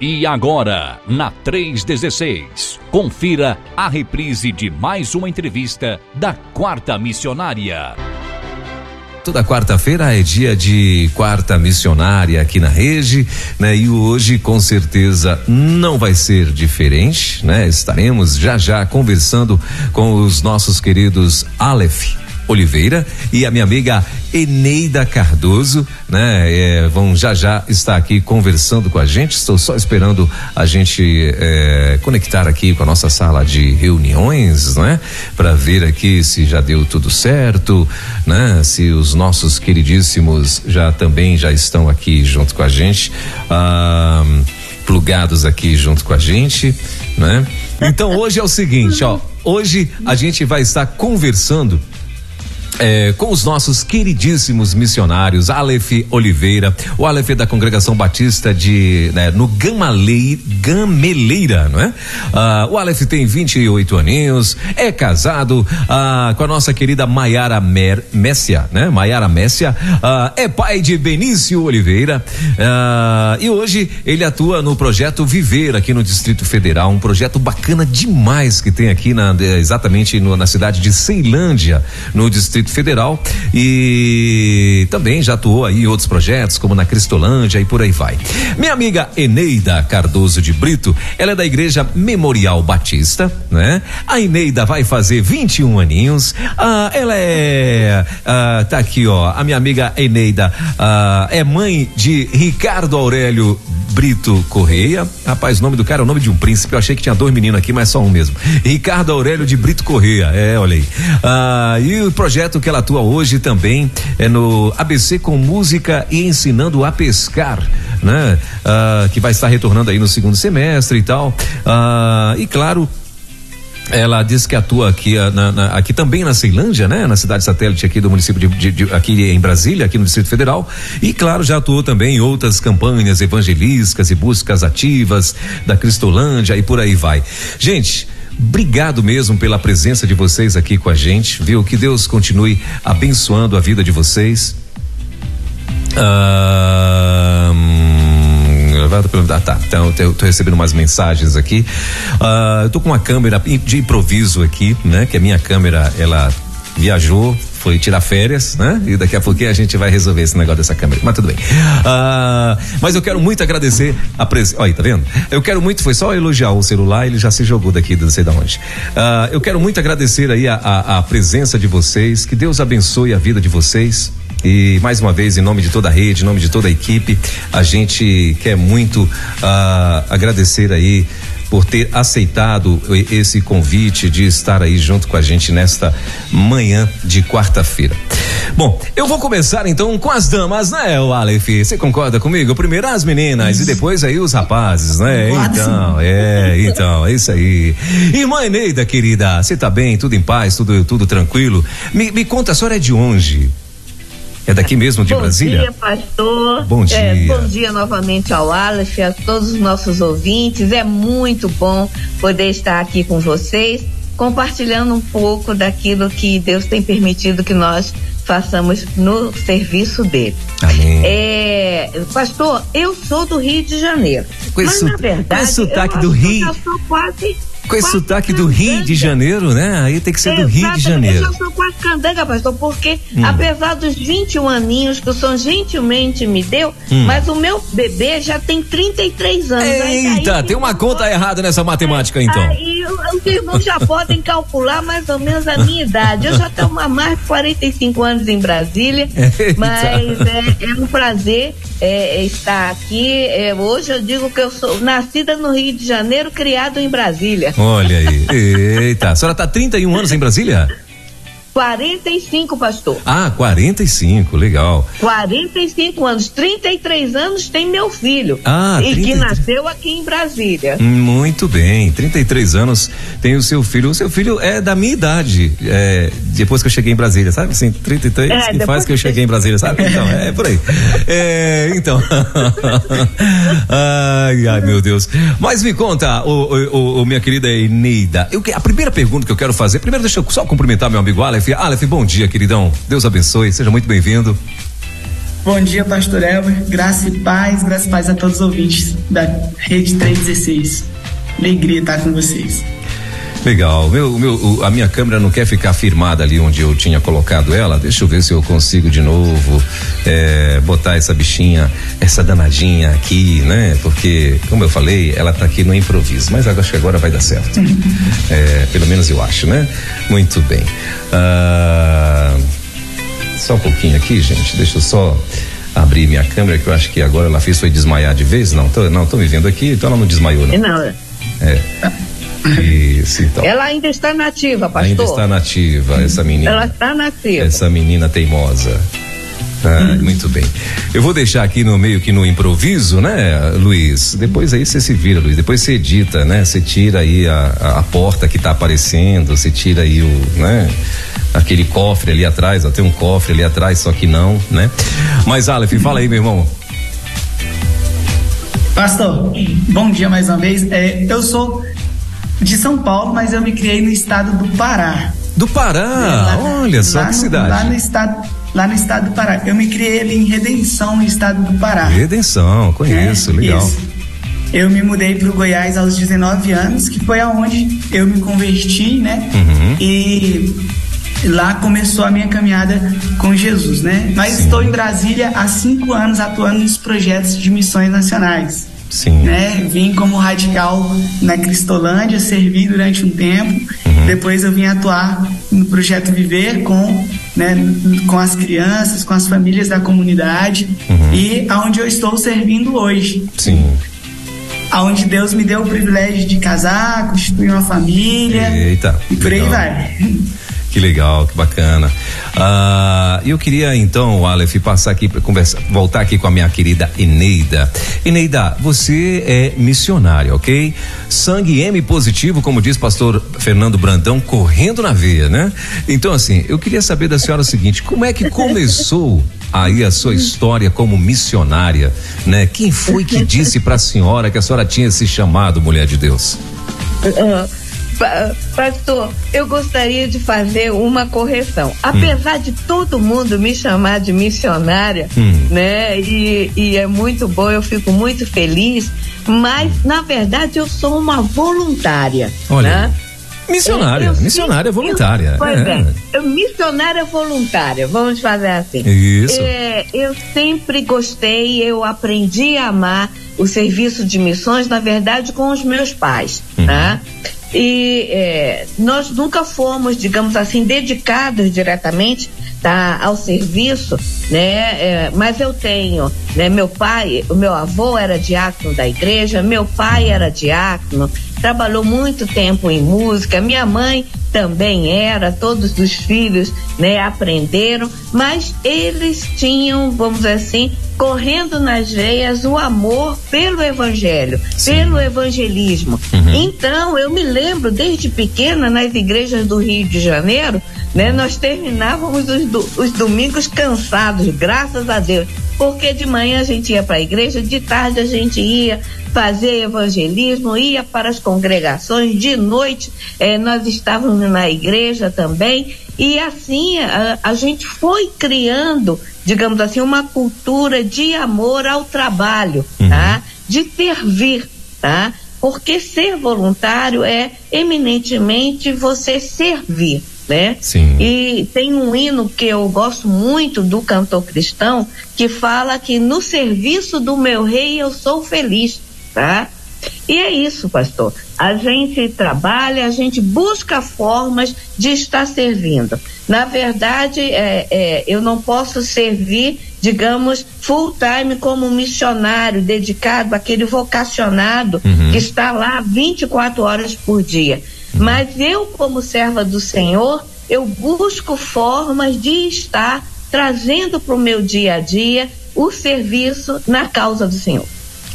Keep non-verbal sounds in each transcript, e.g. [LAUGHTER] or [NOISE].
E agora, na 316, confira a reprise de mais uma entrevista da Quarta Missionária. Toda quarta-feira é dia de quarta missionária aqui na rede, né? E hoje com certeza não vai ser diferente, né? Estaremos já já conversando com os nossos queridos Aleph Oliveira e a minha amiga Eneida Cardoso, né? É, vão já já estar aqui conversando com a gente. Estou só esperando a gente é, conectar aqui com a nossa sala de reuniões, né? Para ver aqui se já deu tudo certo, né? Se os nossos queridíssimos já também já estão aqui junto com a gente. Ah, plugados aqui junto com a gente, né? Então hoje é o seguinte, ó, hoje a gente vai estar conversando é, com os nossos queridíssimos missionários, Aleph Oliveira, o Aleph da Congregação Batista de, né, no Gamalei, Gameleira, não é? Ah, o Aleph tem 28 aninhos, é casado ah, com a nossa querida Maiara Messia, né? Maiara Messia, ah, é pai de Benício Oliveira, ah, e hoje ele atua no projeto Viver aqui no Distrito Federal, um projeto bacana demais que tem aqui na, exatamente no, na cidade de Ceilândia, no Distrito Distrito Federal e também já atuou aí em outros projetos, como na Cristolândia e por aí vai. Minha amiga Eneida Cardoso de Brito, ela é da Igreja Memorial Batista, né? A Eneida vai fazer 21 aninhos. Ah, ela é. Ah, tá aqui, ó. A minha amiga Eneida ah, é mãe de Ricardo Aurélio Brito Correia. Rapaz, o nome do cara é o nome de um príncipe. Eu achei que tinha dois meninos aqui, mas só um mesmo. Ricardo Aurélio de Brito Correia. É, olha aí. Ah, e o projeto que ela atua hoje também é no ABC com música e ensinando a pescar, né? Ah, que vai estar retornando aí no segundo semestre e tal. Ah, e claro, ela diz que atua aqui, ah, na, na, aqui também na Ceilândia, né? Na cidade satélite aqui do município de, de, de, aqui em Brasília, aqui no Distrito Federal. E claro, já atuou também em outras campanhas evangelísticas e buscas ativas da Cristolândia e por aí vai. Gente, Obrigado mesmo pela presença de vocês aqui com a gente, viu? Que Deus continue abençoando a vida de vocês. Ah, ah, tá. Então, eu tô recebendo umas mensagens aqui. Uh, eu tô com uma câmera de improviso aqui, né? Que a minha câmera, ela viajou, foi tirar férias, né? E daqui a pouquinho a gente vai resolver esse negócio dessa câmera. Mas tudo bem. Uh, mas eu quero muito agradecer a presença. Olha, tá vendo? Eu quero muito, foi só elogiar o celular, ele já se jogou daqui, não sei de onde. Uh, eu quero muito agradecer aí a, a, a presença de vocês. Que Deus abençoe a vida de vocês. E mais uma vez, em nome de toda a rede, em nome de toda a equipe, a gente quer muito uh, agradecer aí por ter aceitado esse convite de estar aí junto com a gente nesta manhã de quarta-feira. Bom, eu vou começar então com as damas, né, o Aleph? Você concorda comigo? Primeiro as meninas e depois aí os rapazes, né? Então, é, então, é isso aí. Irmã Eneida, querida, você tá bem? Tudo em paz? Tudo, tudo tranquilo? Me, me conta, a senhora é de onde? É daqui mesmo de bom Brasília? Bom dia, pastor. Bom dia. É, bom dia novamente ao Aleph, a todos os nossos ouvintes. É muito bom poder estar aqui com vocês, compartilhando um pouco daquilo que Deus tem permitido que nós façamos no serviço dele. Amém. É, pastor, eu sou do Rio de Janeiro. Com mas, esse, na verdade, com sotaque do Rio. Eu sou quase com esse sotaque do Rio de Janeiro, né? Aí tem que ser do Rio de Janeiro. Eu sou quase candanga, pastor, porque hum. apesar dos 21 aninhos que o Senhor gentilmente me deu, hum. mas o meu bebê já tem 33 anos. Eita, aí, tem uma conta errada nessa matemática, então. Aí os irmãos já podem calcular mais ou menos a minha idade. Eu já tenho uma mais de 45 anos em Brasília, [LAUGHS] Eita. mas é, é, um prazer é, estar aqui. É, hoje eu digo que eu sou nascida no Rio de Janeiro, criado em Brasília. Olha aí. Eita, a senhora tá 31 anos em Brasília? 45, pastor. Ah, 45, legal. 45 anos, 33 anos tem meu filho. Ah, E 30... que nasceu aqui em Brasília. Muito bem, 33 anos tem o seu filho. O seu filho é da minha idade, é, depois que eu cheguei em Brasília, sabe? Assim, 33 é, que faz que eu cheguei em Brasília, sabe? Então, é por aí. [LAUGHS] É, então. [LAUGHS] ai, ai, meu Deus. Mas me conta, o, o, o minha querida Eneida, eu, a primeira pergunta que eu quero fazer, primeiro deixa eu só cumprimentar meu amigo Aleph Aleph. Aleph, bom dia, queridão. Deus abençoe, seja muito bem-vindo. Bom dia, pastor Elber. Graça e paz, graça e paz a todos os ouvintes da Rede 316. Alegria estar com vocês. Legal. Meu, meu, a minha câmera não quer ficar firmada ali onde eu tinha colocado ela. Deixa eu ver se eu consigo de novo é, botar essa bichinha, essa danadinha aqui, né? Porque, como eu falei, ela tá aqui no improviso. Mas acho que agora vai dar certo. é, pelo menos eu acho, né? Muito bem. Ah, só um pouquinho aqui, gente. Deixa eu só abrir minha câmera, que eu acho que agora ela fez foi desmaiar de vez. Não, tô, não, tô me vendo aqui, então ela não desmaiou, não. Não. É. Isso, então. Ela ainda está nativa, pastor. Ainda está nativa, essa menina. Ela está nativa. Essa menina teimosa. Ah, muito bem. Eu vou deixar aqui no meio que no improviso, né, Luiz? Depois aí você se vira, Luiz. Depois você edita, né? Você tira aí a, a, porta que está aparecendo, você tira aí o, né? Aquele cofre ali atrás, ó, tem um cofre ali atrás, só que não, né? Mas Aleph, fala aí, meu irmão. Pastor, bom dia mais uma vez. É, eu sou de São Paulo, mas eu me criei no estado do Pará. Do Pará? É, lá, Olha só que no, cidade. Lá no estado lá no estado do Pará. Eu me criei ali em Redenção, no estado do Pará. Redenção, conheço, é, legal. Isso. Eu me mudei para o Goiás aos 19 anos, que foi aonde eu me converti, né? Uhum. E lá começou a minha caminhada com Jesus, né? Mas Sim. estou em Brasília há cinco anos atuando nos projetos de missões nacionais. Sim. Né? Vim como radical na Cristolândia, servi durante um tempo. Uhum. Depois eu vim atuar no projeto Viver com, né, com as crianças, com as famílias da comunidade uhum. e aonde eu estou servindo hoje. Sim. Aonde Deus me deu o privilégio de casar, constituir uma família. Eita. E por legal. aí vai. Que legal, que bacana. Ah, eu queria então, Aleph, passar aqui para conversar, voltar aqui com a minha querida Eneida. Eneida, você é missionária, ok? Sangue M positivo, como diz pastor Fernando Brandão, correndo na veia, né? Então, assim, eu queria saber da senhora o seguinte: como é que começou aí a sua história como missionária, né? Quem foi que disse para a senhora que a senhora tinha se chamado mulher de Deus? Uh, Pastor, eu gostaria de fazer uma correção. Apesar hum. de todo mundo me chamar de missionária, hum. né? E, e é muito bom, eu fico muito feliz, mas na verdade eu sou uma voluntária. Olha. Né? Missionária, eu, missionária voluntária. Eu, pois é. é. missionária voluntária, vamos fazer assim. Isso. É, eu sempre gostei, eu aprendi a amar o serviço de missões, na verdade, com os meus pais, uhum. né? E é, nós nunca fomos, digamos assim, dedicados diretamente tá, ao serviço, né? É, mas eu tenho, né? Meu pai, o meu avô era diácono da igreja, meu pai era diácono, trabalhou muito tempo em música, minha mãe também era, todos os filhos, né, aprenderam, mas eles tinham, vamos dizer assim, correndo nas veias o amor pelo evangelho, Sim. pelo evangelismo. Uhum. Então, eu me lembro desde pequena nas igrejas do Rio de Janeiro, né, nós terminávamos os, do, os domingos cansados, graças a Deus porque de manhã a gente ia para a igreja, de tarde a gente ia fazer evangelismo, ia para as congregações, de noite eh, nós estávamos na igreja também, e assim a, a gente foi criando, digamos assim, uma cultura de amor ao trabalho, uhum. tá? De servir, tá? Porque ser voluntário é eminentemente você servir né? Sim. E tem um hino que eu gosto muito do cantor cristão que fala que no serviço do meu rei eu sou feliz, tá? E é isso, pastor. A gente trabalha, a gente busca formas de estar servindo. Na verdade, é, é, eu não posso servir, digamos, full time como missionário, dedicado, aquele vocacionado uhum. que está lá 24 horas por dia. Mas eu, como serva do Senhor, eu busco formas de estar trazendo para o meu dia a dia o serviço na causa do Senhor.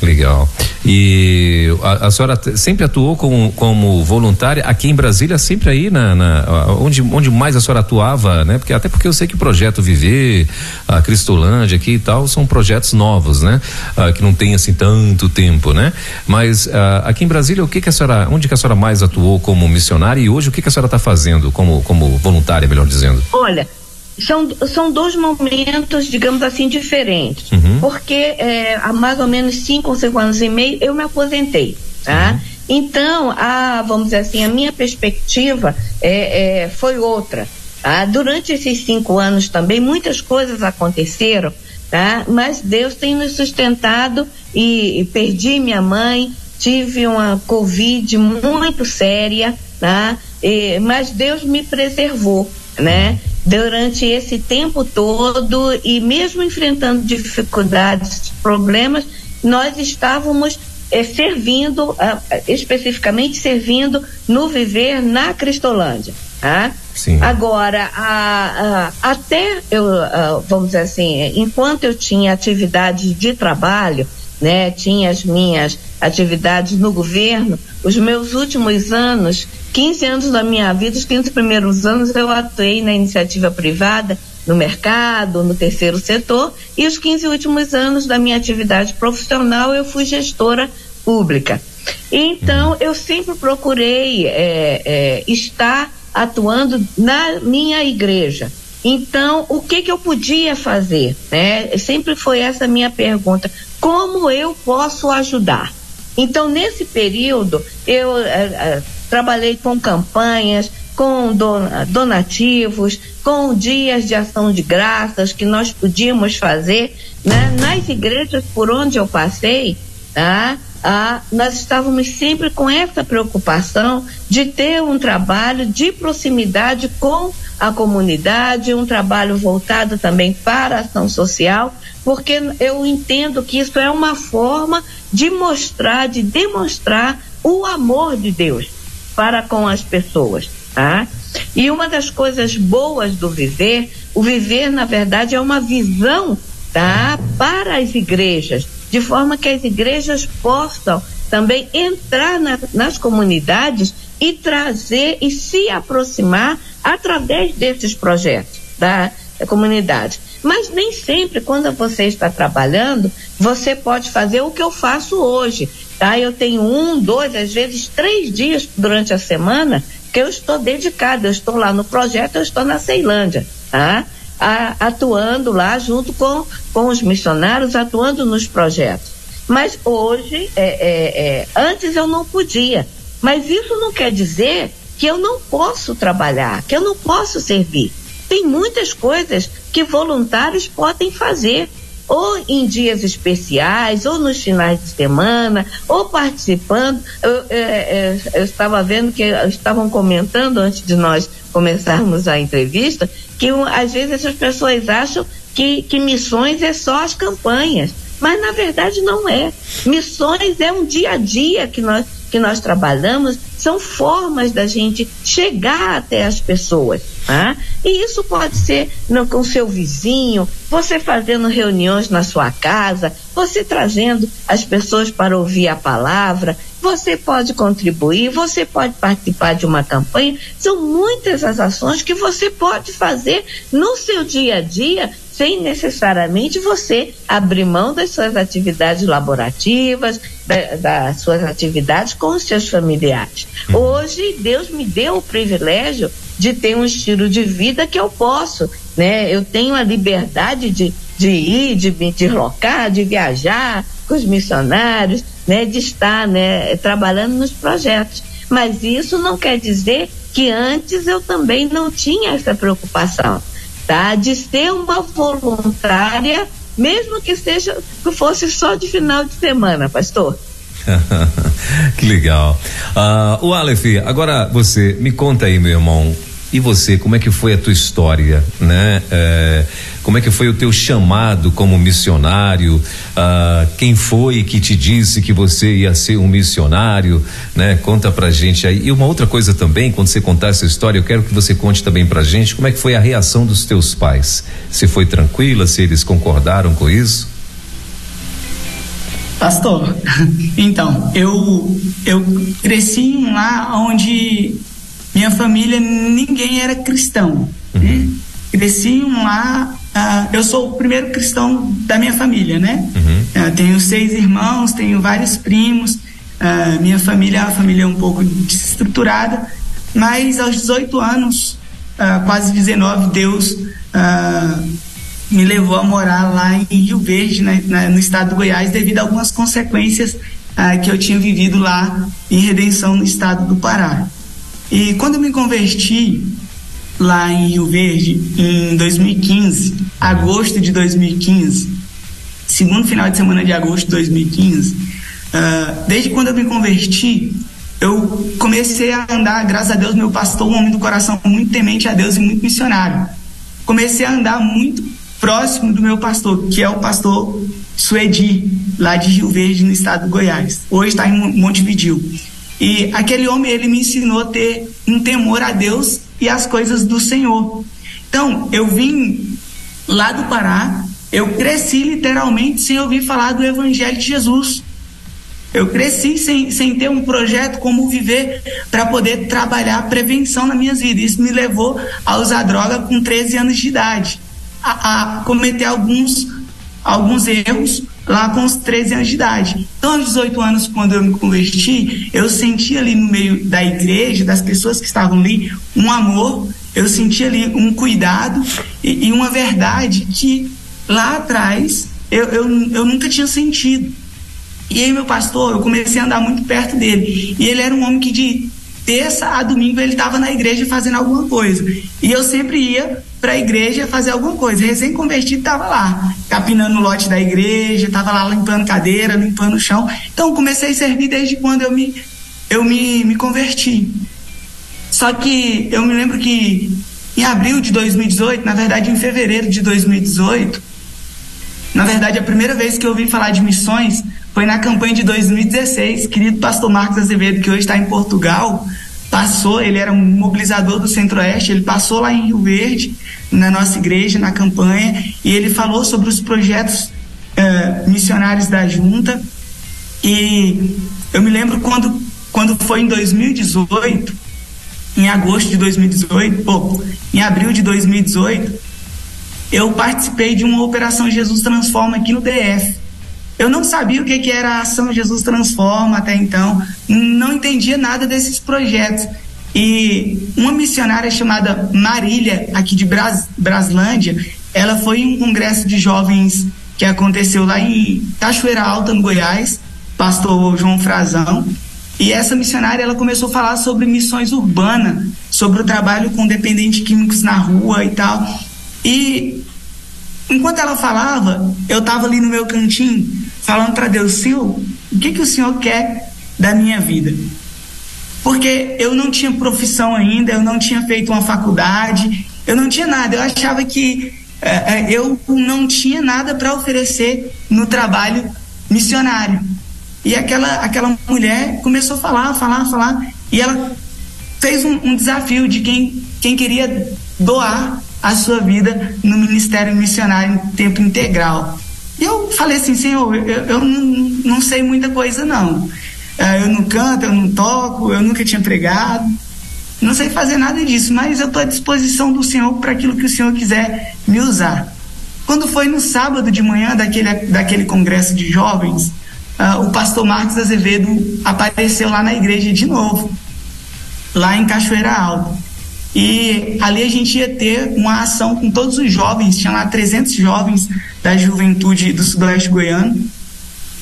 Legal. E a, a senhora sempre atuou como, como voluntária aqui em Brasília, sempre aí na, na, onde, onde mais a senhora atuava, né? Porque até porque eu sei que o projeto Viver, a Cristolândia aqui e tal, são projetos novos, né? Ah, que não tem assim tanto tempo, né? Mas ah, aqui em Brasília, o que que a senhora, onde que a senhora mais atuou como missionária e hoje o que que a senhora está fazendo como como voluntária, melhor dizendo? Olha, são, são dois momentos, digamos assim, diferentes. Uhum. Porque é, há mais ou menos cinco ou cinco anos e meio eu me aposentei, tá? Uhum. Então, a, vamos dizer assim, a minha perspectiva é, é, foi outra. Tá? Durante esses cinco anos também muitas coisas aconteceram, tá? Mas Deus tem nos sustentado e, e perdi minha mãe, tive uma covid muito séria, tá? E, mas Deus me preservou, né? Durante esse tempo todo e mesmo enfrentando dificuldades, problemas, nós estávamos é, servindo, especificamente servindo no viver na Cristolândia. Tá? Sim. Agora, a, a, até eu, a, vamos dizer assim, enquanto eu tinha atividade de trabalho, né, tinha as minhas atividades no governo, os meus últimos anos, 15 anos da minha vida, os 15 primeiros anos eu atuei na iniciativa privada, no mercado, no terceiro setor, e os 15 últimos anos da minha atividade profissional eu fui gestora pública. Então, eu sempre procurei é, é, estar atuando na minha igreja. Então, o que que eu podia fazer? Né? Sempre foi essa minha pergunta. Como eu posso ajudar? Então, nesse período, eu é, é, trabalhei com campanhas, com donativos, com dias de ação de graças que nós podíamos fazer né? nas igrejas por onde eu passei, tá? Ah, nós estávamos sempre com essa preocupação de ter um trabalho de proximidade com a comunidade, um trabalho voltado também para a ação social, porque eu entendo que isso é uma forma de mostrar, de demonstrar o amor de Deus para com as pessoas, tá? E uma das coisas boas do viver, o viver na verdade é uma visão, tá? Para as igrejas de forma que as igrejas possam também entrar na, nas comunidades e trazer e se aproximar através desses projetos da, da comunidade. Mas nem sempre, quando você está trabalhando, você pode fazer o que eu faço hoje. Tá? Eu tenho um, dois, às vezes três dias durante a semana que eu estou dedicada. Eu estou lá no projeto, eu estou na Ceilândia. Tá? a, atuando lá junto com, com os missionários, atuando nos projetos. Mas hoje, é, é, é, antes eu não podia. Mas isso não quer dizer que eu não posso trabalhar, que eu não posso servir. Tem muitas coisas que voluntários podem fazer, ou em dias especiais, ou nos finais de semana, ou participando. Eu, é, é, eu estava vendo que estavam comentando antes de nós começarmos a entrevista que às vezes as pessoas acham que, que missões é só as campanhas, mas na verdade não é. Missões é um dia a dia que nós, que nós trabalhamos, são formas da gente chegar até as pessoas. Tá? E isso pode ser no, com seu vizinho, você fazendo reuniões na sua casa, você trazendo as pessoas para ouvir a palavra, você pode contribuir, você pode participar de uma campanha. São muitas as ações que você pode fazer no seu dia a dia sem necessariamente você abrir mão das suas atividades laborativas, da, das suas atividades com os seus familiares. Uhum. Hoje, Deus me deu o privilégio de ter um estilo de vida que eu posso, né? Eu tenho a liberdade de, de ir, de me deslocar, de viajar com os missionários, né, de estar né, trabalhando nos projetos. Mas isso não quer dizer que antes eu também não tinha essa preocupação, tá? De ser uma voluntária, mesmo que seja que fosse só de final de semana, pastor. [LAUGHS] que legal. Uh, o Aleph, agora você me conta aí, meu irmão, e você, como é que foi a tua história, né? É, como é que foi o teu chamado como missionário? Ah, quem foi que te disse que você ia ser um missionário, né? Conta pra gente aí. E uma outra coisa também, quando você contar essa história, eu quero que você conte também pra gente como é que foi a reação dos teus pais. Se foi tranquila, se eles concordaram com isso? Pastor, [LAUGHS] então, eu eu cresci lá onde minha família, ninguém era cristão. Uhum. Né? Cresci lá. Uh, eu sou o primeiro cristão da minha família, né? Uhum. Uh, tenho seis irmãos, tenho vários primos. Uh, minha família é uma família um pouco desestruturada, mas aos 18 anos, quase 19, Deus me levou a morar lá em Rio Verde, né, na, no estado do Goiás, devido a algumas consequências que eu tinha vivido lá em Redenção, no estado do Pará. E quando eu me converti lá em Rio Verde, em 2015, agosto de 2015, segundo final de semana de agosto de 2015, uh, ah, desde quando eu me converti, eu comecei a andar, graças a Deus, meu pastor, um homem do coração muito temente a Deus e muito missionário. Comecei a andar muito próximo do meu pastor, que é o pastor Suedi, lá de Rio Verde, no estado do Goiás. Hoje está em Montevidil. E aquele homem, ele me ensinou a ter um temor a Deus e as coisas do Senhor. Então, eu vim lá do Pará, eu cresci literalmente sem ouvir falar do Evangelho de Jesus. Eu cresci sem, sem ter um projeto como viver para poder trabalhar prevenção na minha vida. Isso me levou a usar droga com 13 anos de idade a, a cometer alguns, alguns erros lá com os 13 anos de idade. Então, aos 18 anos, quando eu me converti, eu senti ali no meio da igreja, das pessoas que estavam ali, um amor, eu senti ali um cuidado e, e uma verdade que lá atrás eu, eu, eu nunca tinha sentido. E aí, meu pastor, eu comecei a andar muito perto dele. E ele era um homem que de terça a domingo ele estava na igreja fazendo alguma coisa. E eu sempre ia para a igreja fazer alguma coisa. Recém-convertido estava lá, capinando o lote da igreja, estava lá limpando cadeira, limpando o chão. Então comecei a servir desde quando eu me, eu me, me converti. Só que eu me lembro que em abril de 2018, na verdade em fevereiro de 2018, na verdade a primeira vez que eu ouvi falar de missões foi na campanha de 2016, querido pastor Marcos Azevedo, que hoje está em Portugal, passou, ele era um mobilizador do Centro-Oeste, ele passou lá em Rio Verde, na nossa igreja, na campanha, e ele falou sobre os projetos uh, missionários da junta. E eu me lembro quando, quando foi em 2018, em agosto de 2018, ou em abril de 2018, eu participei de uma operação Jesus Transforma aqui no DF. Eu não sabia o que, que era a ação Jesus Transforma até então, não entendia nada desses projetos. E uma missionária chamada Marília, aqui de Bras, Braslândia, ela foi em um congresso de jovens que aconteceu lá em Cachoeira Alta, no Goiás, pastor João Frazão. E essa missionária ela começou a falar sobre missões urbanas, sobre o trabalho com dependentes químicos na rua e tal. E enquanto ela falava, eu estava ali no meu cantinho falando para Deus, Senhor, o que, que o Senhor quer da minha vida? Porque eu não tinha profissão ainda, eu não tinha feito uma faculdade, eu não tinha nada. Eu achava que é, eu não tinha nada para oferecer no trabalho missionário. E aquela, aquela mulher começou a falar, falar, falar, e ela fez um, um desafio de quem, quem queria doar a sua vida no ministério missionário em tempo integral. E eu falei assim, Senhor, eu, eu não, não sei muita coisa não. É, eu não canto, eu não toco, eu nunca tinha pregado, não sei fazer nada disso, mas eu estou à disposição do Senhor para aquilo que o Senhor quiser me usar. Quando foi no sábado de manhã daquele, daquele congresso de jovens, uh, o pastor Marcos Azevedo apareceu lá na igreja de novo, lá em Cachoeira Alta. E ali a gente ia ter uma ação com todos os jovens, tinha lá 300 jovens da juventude do Sudoeste Goiano.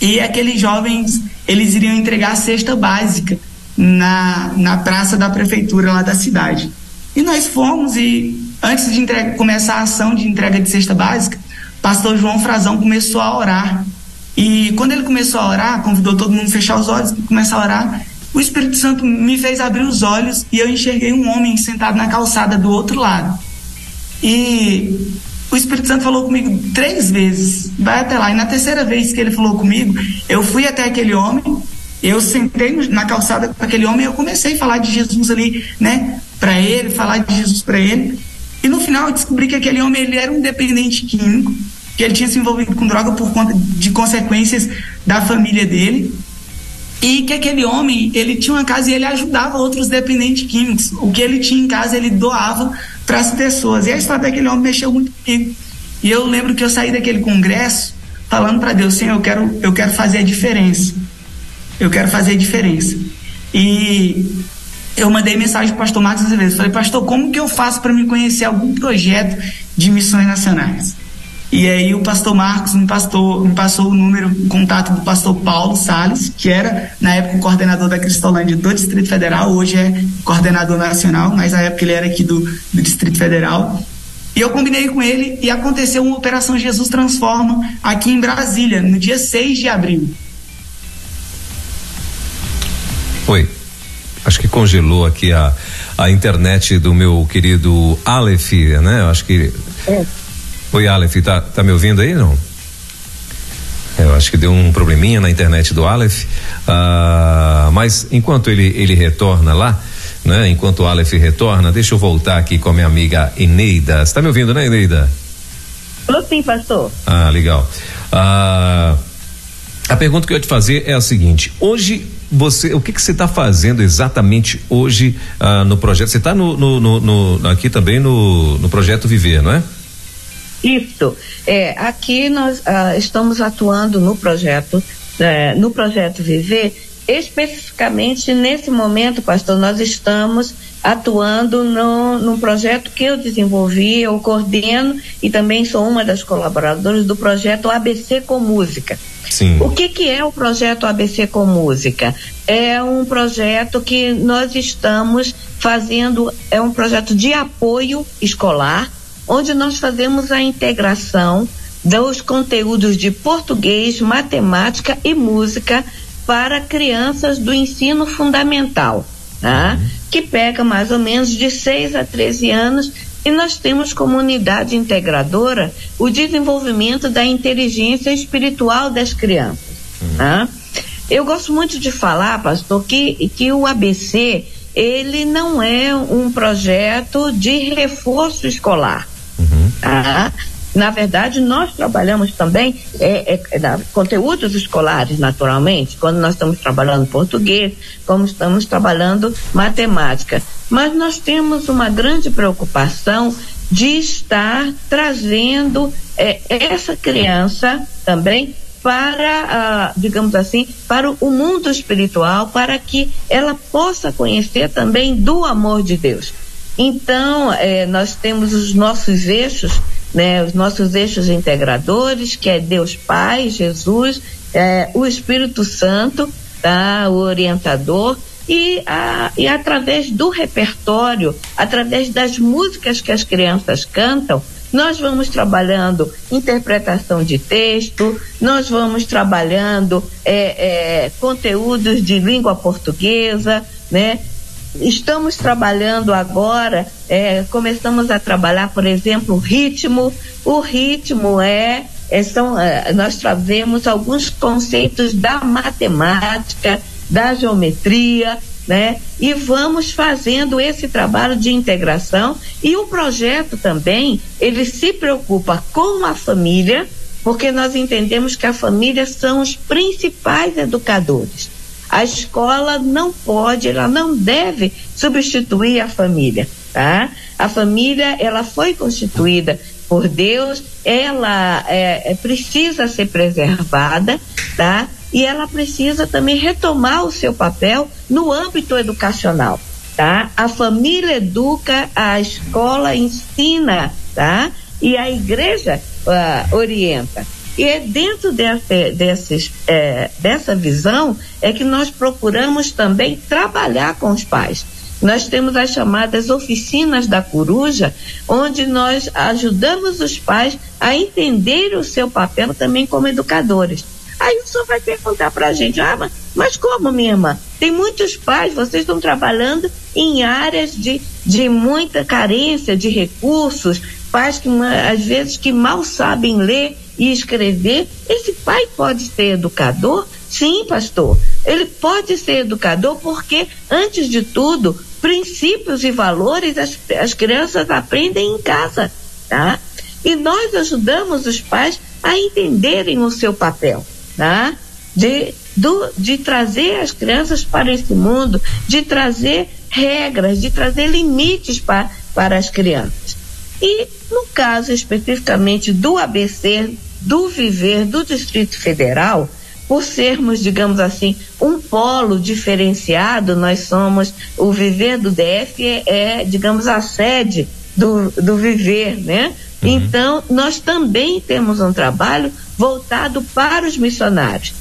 E aqueles jovens, eles iriam entregar a cesta básica na, na praça da prefeitura lá da cidade. E nós fomos e antes de entrega, começar a ação de entrega de cesta básica, pastor João Frazão começou a orar. E quando ele começou a orar, convidou todo mundo a fechar os olhos e começar a orar o Espírito Santo me fez abrir os olhos e eu enxerguei um homem sentado na calçada do outro lado. E o Espírito Santo falou comigo três vezes, vai até lá. E na terceira vez que ele falou comigo, eu fui até aquele homem, eu sentei na calçada com aquele homem e eu comecei a falar de Jesus ali, né, para ele, falar de Jesus para ele. E no final eu descobri que aquele homem ele era um dependente químico, que ele tinha se envolvido com droga por conta de consequências da família dele e que aquele homem ele tinha uma casa e ele ajudava outros dependentes químicos. O que ele tinha em casa ele doava para as pessoas. E a história daquele homem mexeu muito comigo. E eu lembro que eu saí daquele congresso falando para Deus, Senhor, eu quero, eu quero fazer a diferença. Eu quero fazer a diferença. E eu mandei mensagem para o pastor Marcos Azevedo. Falei, pastor, como que eu faço para me conhecer algum projeto de missões nacionais. E aí o pastor Marcos me, pastor, me passou o número, o contato do pastor Paulo Sales, que era na época o coordenador da Cristolândia do Distrito Federal, hoje é coordenador nacional, mas na época ele era aqui do, do Distrito Federal. E eu combinei com ele e aconteceu uma Operação Jesus Transforma aqui em Brasília, no dia 6 de abril. Oi. Acho que congelou aqui a, a internet do meu querido Aleph, né? Acho que. É. Oi, Aleph, tá, tá me ouvindo aí, não? É, eu acho que deu um probleminha na internet do Aleph. Ah, mas enquanto ele, ele retorna lá, né? Enquanto o Aleph retorna, deixa eu voltar aqui com a minha amiga Eneida. Você tá me ouvindo, né, Eneida? Tô sim, pastor. Ah, legal. Ah, a pergunta que eu ia te fazer é a seguinte: hoje você, o que que você está fazendo exatamente hoje ah, no projeto? Você está no, no, no, no, aqui também no, no projeto Viver, não é? Isso. É, aqui nós ah, estamos atuando no projeto, é, no projeto Viver, especificamente nesse momento, pastor, nós estamos atuando no, no projeto que eu desenvolvi, eu coordeno e também sou uma das colaboradoras do projeto ABC com Música. Sim. O que, que é o projeto ABC com Música? É um projeto que nós estamos fazendo, é um projeto de apoio escolar onde nós fazemos a integração dos conteúdos de português, matemática e música para crianças do ensino fundamental, tá? Uhum. que pega mais ou menos de 6 a 13 anos e nós temos como unidade integradora o desenvolvimento da inteligência espiritual das crianças. Uhum. Tá? Eu gosto muito de falar, pastor, que, que o ABC ele não é um projeto de reforço escolar. Ah, na verdade, nós trabalhamos também é, é, é, conteúdos escolares, naturalmente, quando nós estamos trabalhando português, como estamos trabalhando matemática. Mas nós temos uma grande preocupação de estar trazendo é, essa criança também para, ah, digamos assim, para o mundo espiritual, para que ela possa conhecer também do amor de Deus. Então, é, nós temos os nossos eixos, né, os nossos eixos integradores, que é Deus Pai, Jesus, é, o Espírito Santo, tá, o orientador, e, a, e através do repertório, através das músicas que as crianças cantam, nós vamos trabalhando interpretação de texto, nós vamos trabalhando é, é, conteúdos de língua portuguesa, né? Estamos trabalhando agora, é, começamos a trabalhar, por exemplo, o ritmo. O ritmo é, é são, é, nós trazemos alguns conceitos da matemática, da geometria, né? E vamos fazendo esse trabalho de integração e o projeto também, ele se preocupa com a família, porque nós entendemos que a família são os principais educadores. A escola não pode, ela não deve substituir a família, tá? A família, ela foi constituída por Deus, ela é, é, precisa ser preservada, tá? E ela precisa também retomar o seu papel no âmbito educacional, tá? A família educa, a escola ensina, tá? E a igreja uh, orienta. E é dentro desse, desses, é, dessa visão é que nós procuramos também trabalhar com os pais. Nós temos as chamadas oficinas da coruja, onde nós ajudamos os pais a entender o seu papel também como educadores. Aí o senhor vai perguntar para a gente, ah, mas, mas como, minha irmã? Tem muitos pais, vocês estão trabalhando em áreas de, de muita carência de recursos, pais que às vezes que mal sabem ler e escrever, esse pai pode ser educador? Sim, pastor. Ele pode ser educador porque, antes de tudo, princípios e valores as, as crianças aprendem em casa, tá? E nós ajudamos os pais a entenderem o seu papel, tá? De, do, de trazer as crianças para esse mundo, de trazer regras, de trazer limites para, para as crianças. E no caso especificamente do ABC, do viver do Distrito Federal, por sermos, digamos assim, um polo diferenciado, nós somos, o viver do DF é, é digamos, a sede do, do viver, né? Uhum. Então, nós também temos um trabalho voltado para os missionários.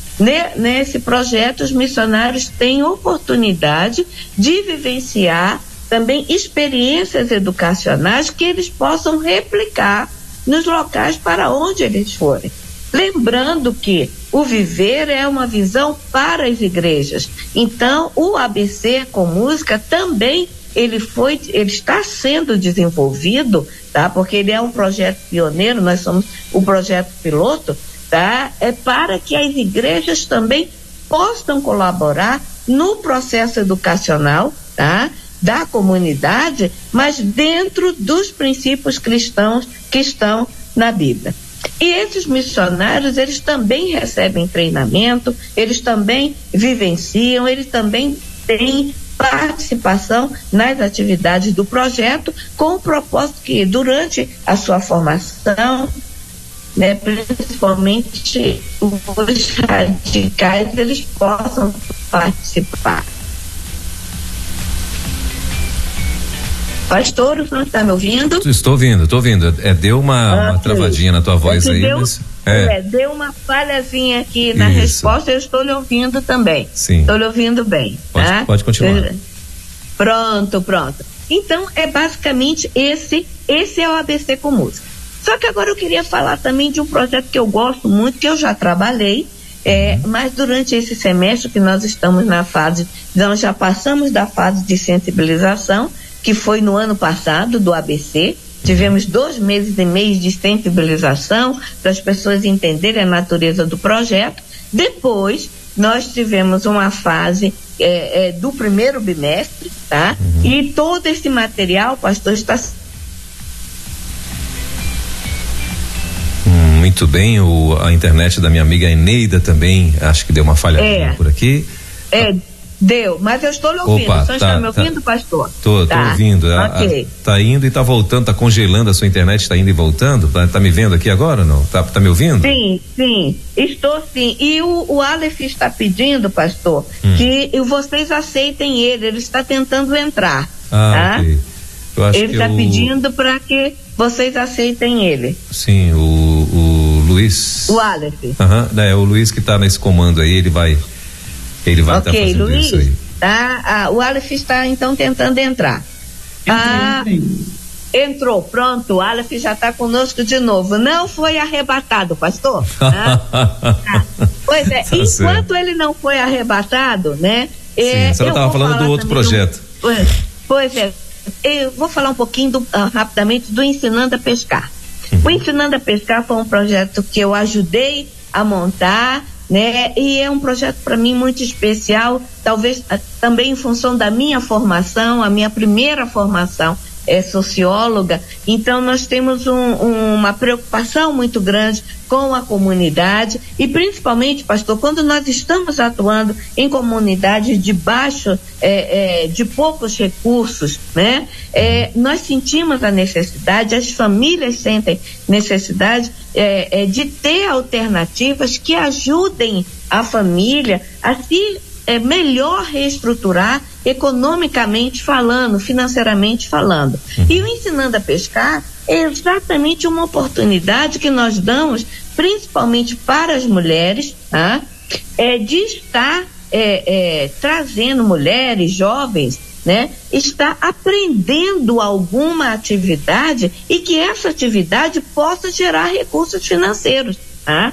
Nesse projeto, os missionários têm oportunidade de vivenciar também experiências educacionais que eles possam replicar nos locais para onde eles forem. Lembrando que o viver é uma visão para as igrejas. Então, o ABC com música também ele foi, ele está sendo desenvolvido, tá? Porque ele é um projeto pioneiro, nós somos o projeto piloto, tá? É para que as igrejas também possam colaborar no processo educacional, tá? Da comunidade, mas dentro dos princípios cristãos que estão na Bíblia. E esses missionários, eles também recebem treinamento, eles também vivenciam, eles também têm participação nas atividades do projeto, com o propósito que, durante a sua formação, né, principalmente os radicais, eles possam participar. Pastor, o senhor está me ouvindo? Estou ouvindo, estou ouvindo. É, deu uma, uma travadinha na tua voz é aí, deu, mas... É. é. deu uma falhazinha aqui na Isso. resposta, eu estou lhe ouvindo também. Sim. Estou lhe ouvindo bem. Pode, tá? pode continuar. Pronto, pronto. Então, é basicamente esse, esse é o ABC com música. Só que agora eu queria falar também de um projeto que eu gosto muito, que eu já trabalhei, é, uhum. mas durante esse semestre que nós estamos na fase, nós já passamos da fase de sensibilização, que foi no ano passado, do ABC. Tivemos dois meses e meio de sensibilização para as pessoas entenderem a natureza do projeto. Depois, nós tivemos uma fase é, é, do primeiro bimestre, tá? Uhum. E todo esse material, pastor, está hum, muito bem, o, a internet da minha amiga Eneida também, acho que deu uma falha é, por aqui. É, Deu, mas eu estou lhe ouvindo. Opa, o senhor tá, está me tá. ouvindo, tá. pastor? Tô, tá. ouvindo. Okay. A, a, tá indo e tá voltando, tá congelando a sua internet, tá indo e voltando? Tá, tá me vendo aqui agora ou não? Tá, tá me ouvindo? Sim, sim, estou sim. E o, o Aleph está pedindo, pastor, hum. que vocês aceitem ele, ele está tentando entrar. Ah, tá? ok. Eu acho ele está o... pedindo para que vocês aceitem ele. Sim, o, o Luiz. O Aleph. Aham, uhum, é o Luiz que está nesse comando aí, ele vai ele vai estar tá fazendo Luiz, isso aí. Tá? Ah, o Aleph está então tentando entrar. Ah, entrou, pronto, o Aleph já está conosco de novo. Não foi arrebatado, pastor. [LAUGHS] ah, pois é, [LAUGHS] tá enquanto certo. ele não foi arrebatado, né? Sim, é, a senhora estava falando do outro projeto. Do, pois, pois, é, eu vou falar um pouquinho do, uh, rapidamente do Ensinando a Pescar. Uhum. O Ensinando a Pescar foi um projeto que eu ajudei a montar né? E é um projeto para mim muito especial, talvez ah, também em função da minha formação, a minha primeira formação é socióloga, então nós temos um, um, uma preocupação muito grande com a comunidade e principalmente, pastor, quando nós estamos atuando em comunidades de baixo, é, é, de poucos recursos, né? É, nós sentimos a necessidade, as famílias sentem necessidade é, é, de ter alternativas que ajudem a família a se é, melhor reestruturar economicamente falando, financeiramente falando. E o Ensinando a Pescar é exatamente uma oportunidade que nós damos, principalmente para as mulheres, tá? é, de estar é, é, trazendo mulheres, jovens, né, está aprendendo alguma atividade e que essa atividade possa gerar recursos financeiros. Tá?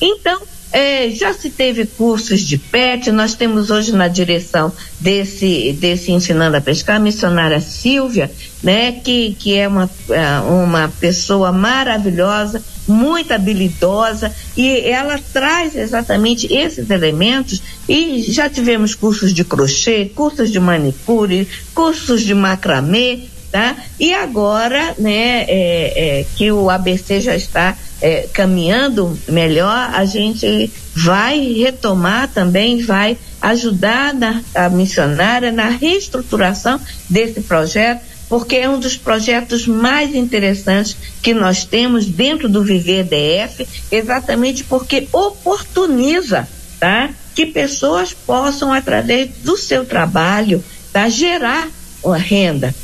Então, é, já se teve cursos de PET, nós temos hoje na direção desse, desse Ensinando a Pescar a missionária Silvia, né, que, que é uma, é, uma pessoa maravilhosa, muito habilidosa, e ela traz exatamente esses elementos, e já tivemos cursos de crochê, cursos de manicure, cursos de macramê, tá? E agora, né, é, é, que o ABC já está é, caminhando melhor, a gente vai retomar também, vai ajudar na, a missionária na reestruturação desse projeto, porque é um dos projetos mais interessantes que nós temos dentro do Viver DF, exatamente porque oportuniza, tá? Que pessoas possam, através do seu trabalho, tá? gerar uma renda.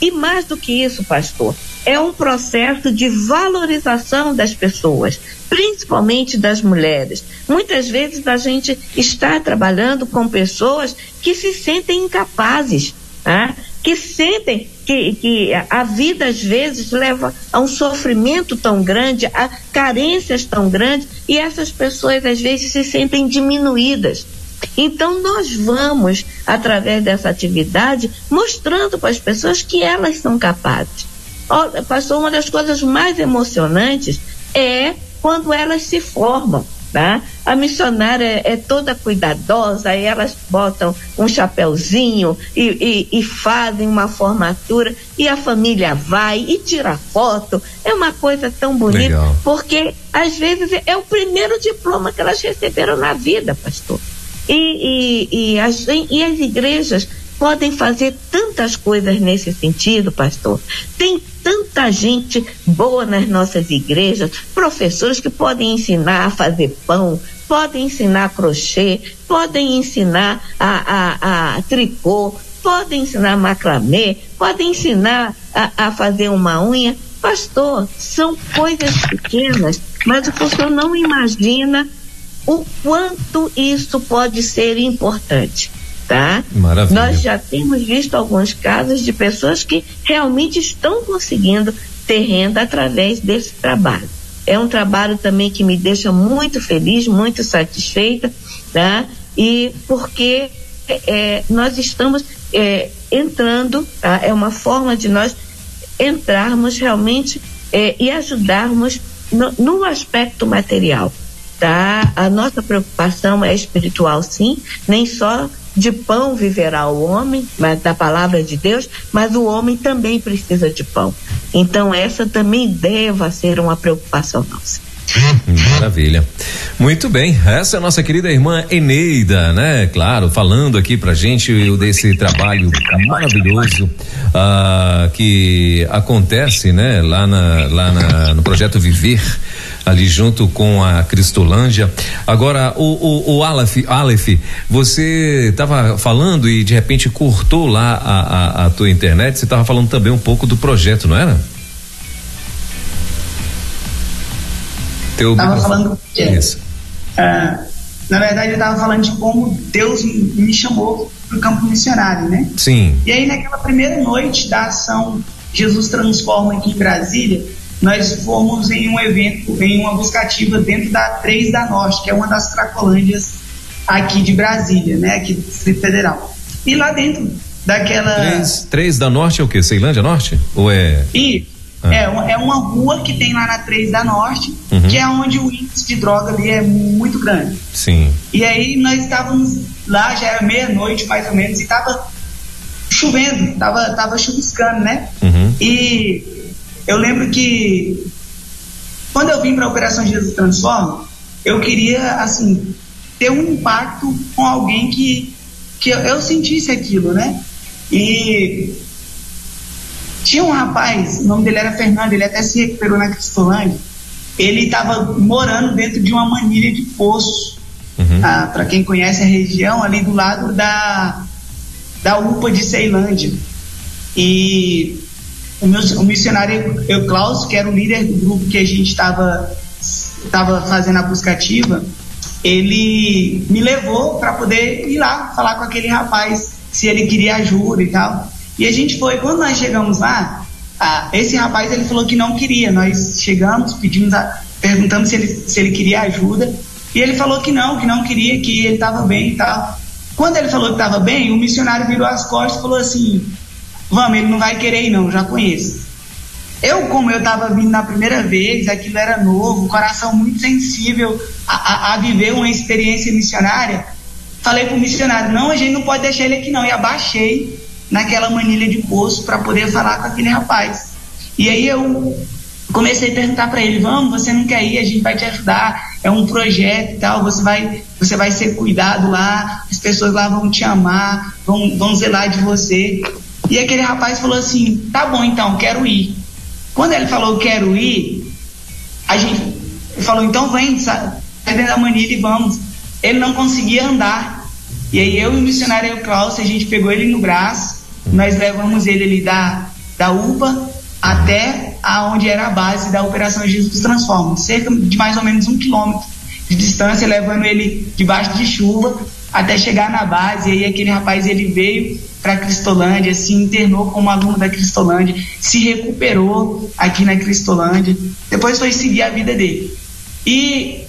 E mais do que isso, pastor, é um processo de valorização das pessoas, principalmente das mulheres. Muitas vezes a gente está trabalhando com pessoas que se sentem incapazes, né? que sentem que, que a vida às vezes leva a um sofrimento tão grande, a carências tão grandes, e essas pessoas às vezes se sentem diminuídas. Então nós vamos, através dessa atividade, mostrando para as pessoas que elas são capazes. Olha, pastor, uma das coisas mais emocionantes é quando elas se formam. Tá? A missionária é toda cuidadosa, elas botam um chapéuzinho e, e, e, fazem uma formatura e a família vai e tira foto. É uma coisa tão bonita, Legal. porque às vezes é o primeiro diploma que elas receberam na vida, pastor. E, e, e, as, e as igrejas podem fazer tantas coisas nesse sentido, pastor. Tem tanta gente boa nas nossas igrejas, professores que podem ensinar a fazer pão, podem ensinar crochê, podem ensinar a, a, a tricô, podem ensinar macramê, podem ensinar a, a fazer uma unha. Pastor, são coisas pequenas, mas o pastor não imagina o quanto isso pode ser importante, tá? Maravilha. Nós já temos visto alguns casos de pessoas que realmente estão conseguindo ter renda através desse trabalho. É um trabalho também que me deixa muito feliz, muito satisfeita, tá? E porque é, nós estamos é, entrando, tá? é uma forma de nós entrarmos realmente é, e ajudarmos no, no aspecto material tá? A nossa preocupação é espiritual, sim, nem só de pão viverá o homem, mas da palavra de Deus, mas o homem também precisa de pão. Então essa também deva ser uma preocupação nossa. Maravilha. Muito bem, essa é a nossa querida irmã Eneida, né? Claro, falando aqui pra gente desse trabalho maravilhoso uh, que acontece, né? Lá, na, lá na, no projeto Viver, ali junto com a Cristolândia. Agora, o, o, o Aleph, Aleph, você estava falando e de repente cortou lá a, a, a tua internet, você estava falando também um pouco do projeto, não era? Teu tava falando que Isso. Uh, na verdade, eu estava falando de como Deus me chamou para o campo missionário, né? Sim. E aí, naquela primeira noite da ação Jesus Transforma aqui em Brasília, nós fomos em um evento, em uma buscativa dentro da 3 da Norte, que é uma das cracolândias aqui de Brasília, né? Aqui do Distrito Federal. E lá dentro daquela. 3, 3 da Norte é o quê? Ceilândia Norte? Ou é. E ah. É, uma, é uma rua que tem lá na 3 da Norte, uhum. que é onde o índice de droga ali é muito grande. Sim. E aí nós estávamos lá, já era meia-noite mais ou menos, e estava chovendo, estava tava chuviscando, né? Uhum. E eu lembro que quando eu vim para a Operação Jesus Transforma, eu queria, assim, ter um impacto com alguém que, que eu, eu sentisse aquilo, né? E tinha um rapaz, o nome dele era Fernando, ele até se recuperou na Cristolândia. Ele estava morando dentro de uma manilha de poço. Uhum. Ah, Para quem conhece a região, ali do lado da, da UPA de Ceilândia. E o, meu, o missionário Euclaus, que era o líder do grupo que a gente estava tava fazendo a buscativa, ele me levou para poder ir lá falar com aquele rapaz se ele queria ajuda e tal. E a gente foi, quando nós chegamos lá, esse rapaz ele falou que não queria. Nós chegamos, pedimos, a, perguntamos se ele, se ele queria ajuda. E ele falou que não, que não queria, que ele estava bem e tal. Quando ele falou que estava bem, o missionário virou as costas e falou assim: Vamos, ele não vai querer ir, não, já conheço. Eu, como eu estava vindo na primeira vez, aquilo era novo, coração muito sensível a, a, a viver uma experiência missionária, falei para o missionário: Não, a gente não pode deixar ele aqui, não. E abaixei naquela manilha de poço para poder falar com aquele rapaz. E aí eu comecei a perguntar para ele: "Vamos, você não quer ir? A gente vai te ajudar. É um projeto e tal. Você vai, você vai ser cuidado lá. As pessoas lá vão te amar, vão, vão zelar de você." E aquele rapaz falou assim: "Tá bom, então, quero ir." Quando ele falou quero ir, a gente falou: "Então vem, sai dentro da manilha e vamos." Ele não conseguia andar. E aí eu e o missionário Klaus, a gente pegou ele no braço nós levamos ele ali da, da UPA até aonde era a base da Operação Jesus Transforma, cerca de mais ou menos um quilômetro de distância, levando ele debaixo de chuva até chegar na base. E aí aquele rapaz ele veio para Cristolândia, se internou como aluno da Cristolândia, se recuperou aqui na Cristolândia, depois foi seguir a vida dele. E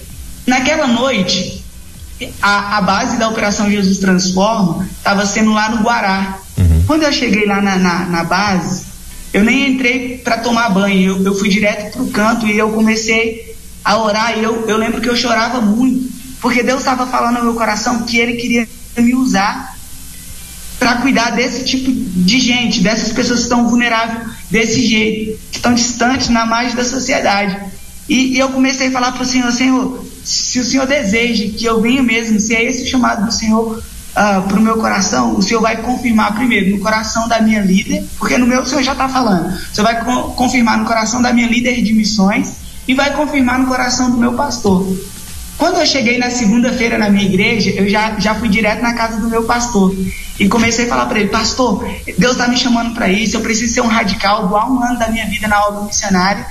naquela noite, a, a base da Operação Jesus Transforma estava sendo lá no Guará. Quando eu cheguei lá na, na, na base, eu nem entrei para tomar banho, eu, eu fui direto para o canto e eu comecei a orar. E eu, eu lembro que eu chorava muito, porque Deus estava falando no meu coração que Ele queria me usar para cuidar desse tipo de gente, dessas pessoas que estão vulneráveis desse jeito, que estão distantes na margem da sociedade. E, e eu comecei a falar para o Senhor, Senhor, se o Senhor deseja que eu venha mesmo, se é esse o chamado do Senhor ah, para o meu coração, o Senhor vai confirmar primeiro no coração da minha líder, porque no meu o Senhor já está falando, o Senhor vai co confirmar no coração da minha líder de missões e vai confirmar no coração do meu pastor. Quando eu cheguei na segunda-feira na minha igreja, eu já, já fui direto na casa do meu pastor e comecei a falar para ele: Pastor, Deus está me chamando para isso, eu preciso ser um radical, doar um ano da minha vida na obra missionária.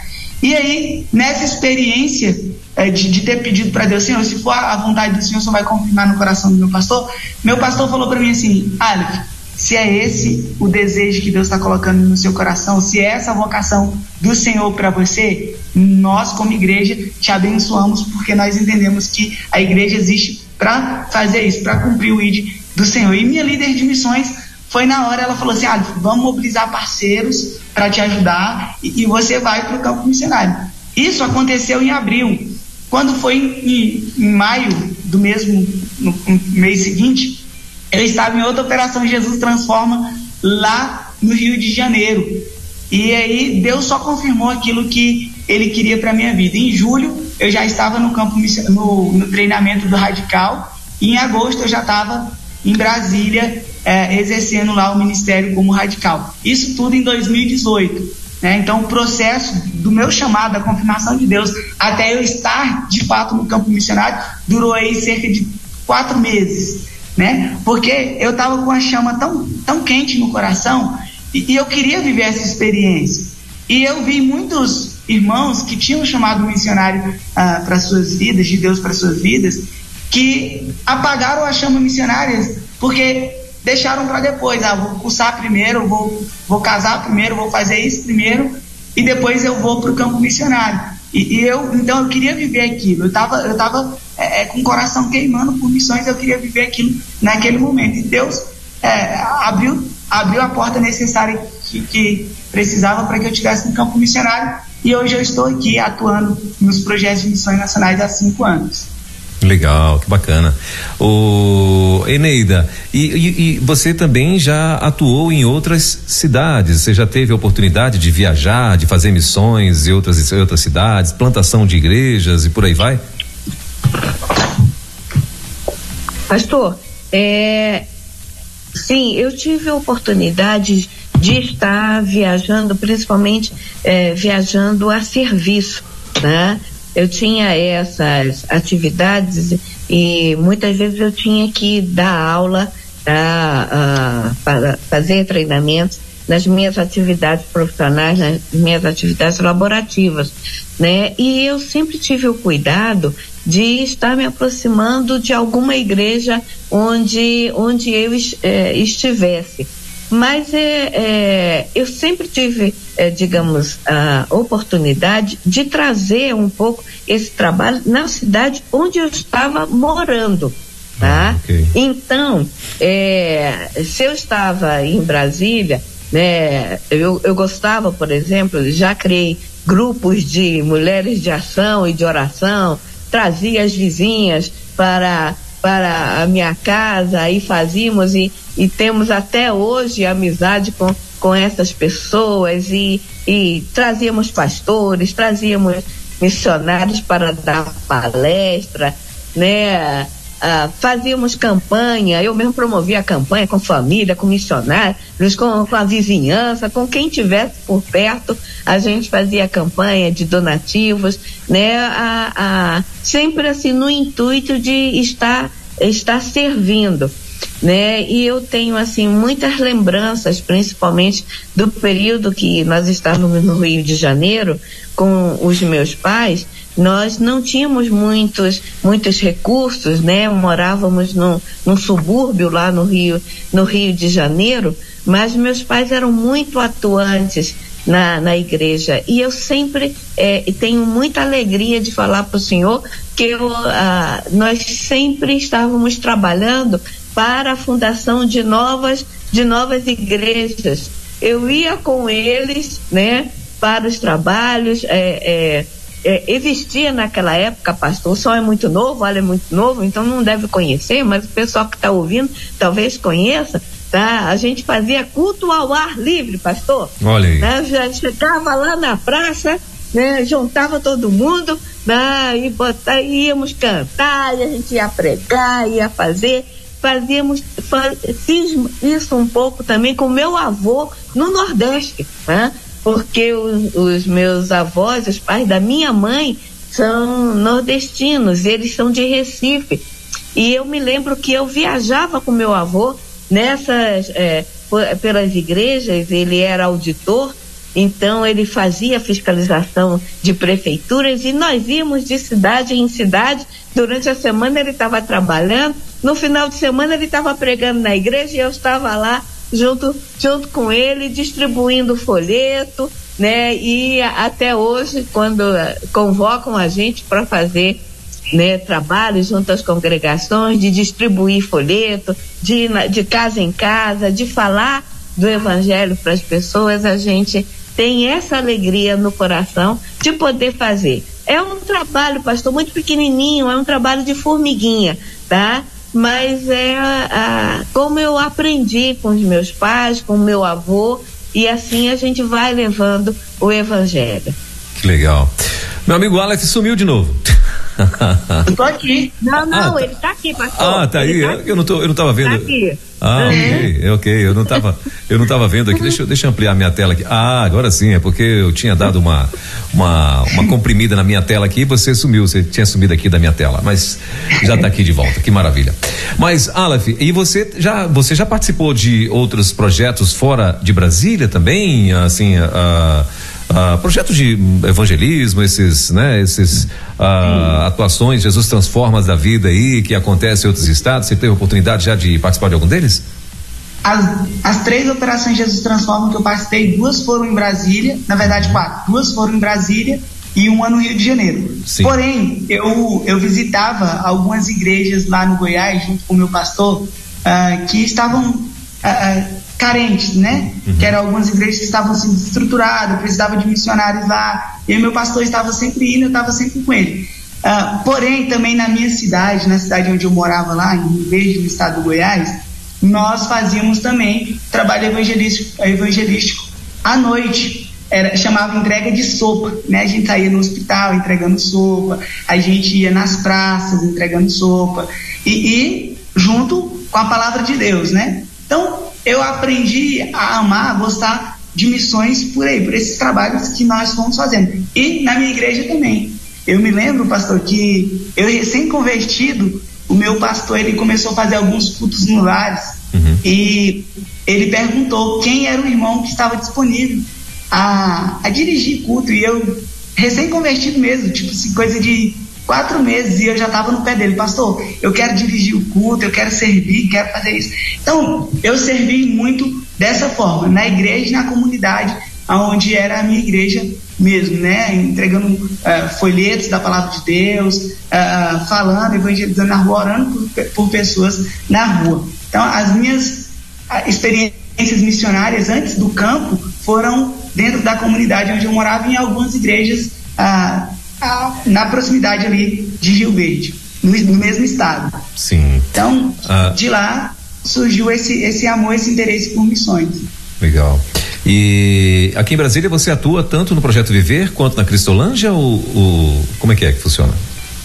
E aí, nessa experiência é, de, de, ter pedido para Deus, Senhor, se for a vontade do Senhor, Senhor vai confirmar no coração do meu pastor. Meu pastor falou para mim assim: Aleph, se é esse o desejo que Deus está colocando no seu coração, se é essa a vocação do Senhor para você, nós, como igreja, te abençoamos porque nós entendemos que a igreja existe para fazer isso, para cumprir o ID do Senhor. E minha líder de missões foi na hora, ela falou assim: ah, vamos mobilizar parceiros para te ajudar e, e você vai para o campo missionário. Isso aconteceu em abril. Quando foi em, em maio do mesmo no, no mês seguinte, eu estava em outra operação Jesus Transforma lá no Rio de Janeiro. E aí Deus só confirmou aquilo que ele queria para minha vida. Em julho eu já estava no campo no, no treinamento do radical e em agosto eu já estava em Brasília é, exercendo lá o ministério como radical. Isso tudo em 2018. Né? Então, o processo do meu chamado, da confirmação de Deus, até eu estar de fato no campo missionário, durou aí cerca de quatro meses né? Porque eu estava com a chama tão, tão quente no coração e, e eu queria viver essa experiência. E eu vi muitos irmãos que tinham chamado missionário ah, para suas vidas, de Deus para suas vidas, que apagaram a chama missionária porque deixaram para depois. Ah, vou cursar primeiro, vou, vou casar primeiro, vou fazer isso primeiro e depois eu vou para o campo missionário. E, e, eu, então eu queria viver aquilo. Eu estava eu tava, é, é, com o coração queimando por missões, eu queria viver aquilo naquele momento. E Deus é, abriu, abriu a porta necessária que, que precisava para que eu estivesse no campo missionário. E hoje eu estou aqui atuando nos projetos de missões nacionais há cinco anos. Legal, que bacana. O Eneida, e, e, e, você também já atuou em outras cidades? Você já teve a oportunidade de viajar, de fazer missões em outras, em outras cidades, plantação de igrejas e por aí vai? Pastor, é, sim, eu tive a oportunidade de estar viajando, principalmente é, viajando a serviço, né? Eu tinha essas atividades e muitas vezes eu tinha que dar aula uh, para fazer treinamentos nas minhas atividades profissionais, nas minhas atividades laborativas, né? E eu sempre tive o cuidado de estar me aproximando de alguma igreja onde, onde eu é, estivesse. Mas é, é, eu sempre tive, é, digamos, a oportunidade de trazer um pouco esse trabalho na cidade onde eu estava morando. Tá? Ah, okay. Então, é, se eu estava em Brasília, né, eu, eu gostava, por exemplo, já criei grupos de mulheres de ação e de oração, trazia as vizinhas para para a minha casa e fazíamos e, e temos até hoje amizade com, com essas pessoas e, e trazíamos pastores, trazíamos missionários para dar palestra, né? Ah, fazíamos campanha, eu mesmo promovia a campanha com família, com missionários, com, com a vizinhança, com quem tivesse por perto, a gente fazia campanha de donativos, né? A, a, sempre assim no intuito de estar, estar servindo. né? E eu tenho assim muitas lembranças, principalmente do período que nós estávamos no Rio de Janeiro com os meus pais. Nós não tínhamos muitos muitos recursos, né? Morávamos num, num subúrbio lá no Rio no Rio de Janeiro, mas meus pais eram muito atuantes na, na igreja. E eu sempre é, tenho muita alegria de falar para o senhor que eu, ah, nós sempre estávamos trabalhando para a fundação de novas, de novas igrejas. Eu ia com eles, né, para os trabalhos, é, é, é, existia naquela época, pastor, o som é muito novo, olha é muito novo, então não deve conhecer, mas o pessoal que está ouvindo talvez conheça, tá? A gente fazia culto ao ar livre, pastor. Olha aí. Né? Já chegava lá na praça, né? Juntava todo mundo, né? E botar, íamos cantar, e a gente ia pregar, ia fazer fazíamos, fiz isso um pouco também com meu avô no Nordeste, né? Porque os, os meus avós, os pais da minha mãe, são nordestinos, eles são de Recife. E eu me lembro que eu viajava com meu avô nessas, é, pelas igrejas, ele era auditor, então ele fazia fiscalização de prefeituras e nós íamos de cidade em cidade. Durante a semana ele estava trabalhando, no final de semana ele estava pregando na igreja e eu estava lá junto, junto com ele, distribuindo folheto, né? E até hoje, quando convocam a gente para fazer né, trabalho junto às congregações, de distribuir folheto, de, de casa em casa, de falar do evangelho para as pessoas, a gente tem essa alegria no coração de poder fazer. É um trabalho, pastor, muito pequenininho, é um trabalho de formiguinha, tá? Mas é como eu aprendi com os meus pais, com o meu avô, e assim a gente vai levando o evangelho. Que legal. Meu amigo Alex sumiu de novo. [LAUGHS] Eu tô aqui. Não, não, ah, tá. ele tá aqui, pastor. Ah, tá aí. Tá eu, não tô, eu não tava vendo. Tá aqui. Ah, ok, ok. Eu não tava, eu não tava vendo aqui. Deixa, eu, deixa eu ampliar minha tela aqui. Ah, agora sim, é porque eu tinha dado uma, uma, uma comprimida na minha tela aqui e você sumiu, você tinha sumido aqui da minha tela, mas já tá aqui de volta. Que maravilha. Mas, Aleph, e você já, você já participou de outros projetos fora de Brasília também? Assim, uh, Uh, projetos de evangelismo, esses, né, esses uh, atuações, Jesus transforma da vida aí, que acontece em outros estados. Você teve oportunidade já de participar de algum deles? As, as três operações Jesus Transforma que eu participei, duas foram em Brasília, na verdade quatro, duas foram em Brasília e uma no Rio de Janeiro. Sim. Porém, eu, eu visitava algumas igrejas lá no Goiás, junto com o meu pastor, uh, que estavam carentes, né? Uhum. Que eram algumas igrejas que estavam sendo assim, estruturadas, precisava de missionários lá. E meu pastor estava sempre indo, eu estava sempre com ele. Uh, porém, também na minha cidade, na cidade onde eu morava lá, em Rio Verde, no estado do Goiás, nós fazíamos também trabalho evangelístico, evangelístico à noite. Era, chamava entrega de sopa, né? A gente saía no hospital entregando sopa, a gente ia nas praças entregando sopa e, e junto com a palavra de Deus, né? Então, eu aprendi a amar, a gostar de missões por aí, por esses trabalhos que nós fomos fazendo. E na minha igreja também. Eu me lembro, pastor, que eu recém-convertido, o meu pastor ele começou a fazer alguns cultos no lares uhum. e ele perguntou quem era o irmão que estava disponível a, a dirigir culto. E eu, recém-convertido mesmo, tipo assim, coisa de quatro meses e eu já estava no pé dele, pastor, eu quero dirigir o culto, eu quero servir, quero fazer isso. Então, eu servi muito dessa forma, na igreja, na comunidade, aonde era a minha igreja mesmo, né? Entregando uh, folhetos da palavra de Deus, uh, falando, evangelizando na rua, orando por, por pessoas na rua. Então, as minhas uh, experiências missionárias antes do campo foram dentro da comunidade onde eu morava em algumas igrejas na proximidade ali de Rio Verde, no, no mesmo estado. Sim. Então, ah. de lá surgiu esse, esse amor, esse interesse por missões. Legal. E aqui em Brasília você atua tanto no projeto Viver quanto na Cristolândia ou, ou como é que é que funciona?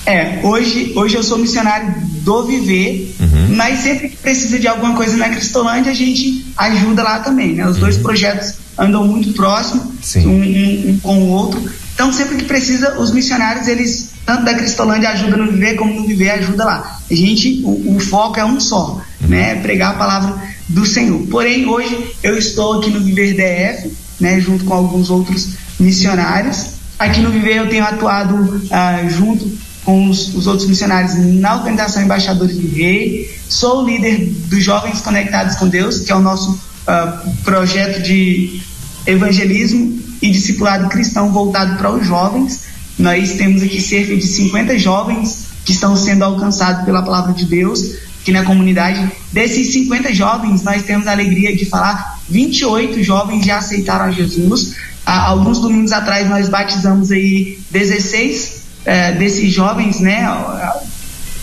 É, hoje, hoje eu sou missionário do Viver, uhum. mas sempre que precisa de alguma coisa na Cristolândia, a gente ajuda lá também, né? Os uhum. dois projetos andam muito próximos, um, um, um, com o outro, então, sempre que precisa, os missionários, eles, tanto da Cristolândia ajuda no viver, como no viver ajuda lá. A gente, o, o foco é um só, uhum. né, pregar a palavra do Senhor. Porém, hoje eu estou aqui no Viver DF, né, junto com alguns outros missionários. Aqui no Viver eu tenho atuado uh, junto com os, os, outros missionários na Organização Embaixadores do Rei. Sou o líder dos Jovens Conectados com Deus, que é o nosso uh, projeto de evangelismo e discipulado cristão voltado para os jovens. Nós temos aqui cerca de 50 jovens que estão sendo alcançados pela palavra de Deus aqui na comunidade. Desses 50 jovens, nós temos a alegria de falar 28 jovens já aceitaram a Jesus. Há alguns domingos atrás nós batizamos aí 16 é, desses jovens, né?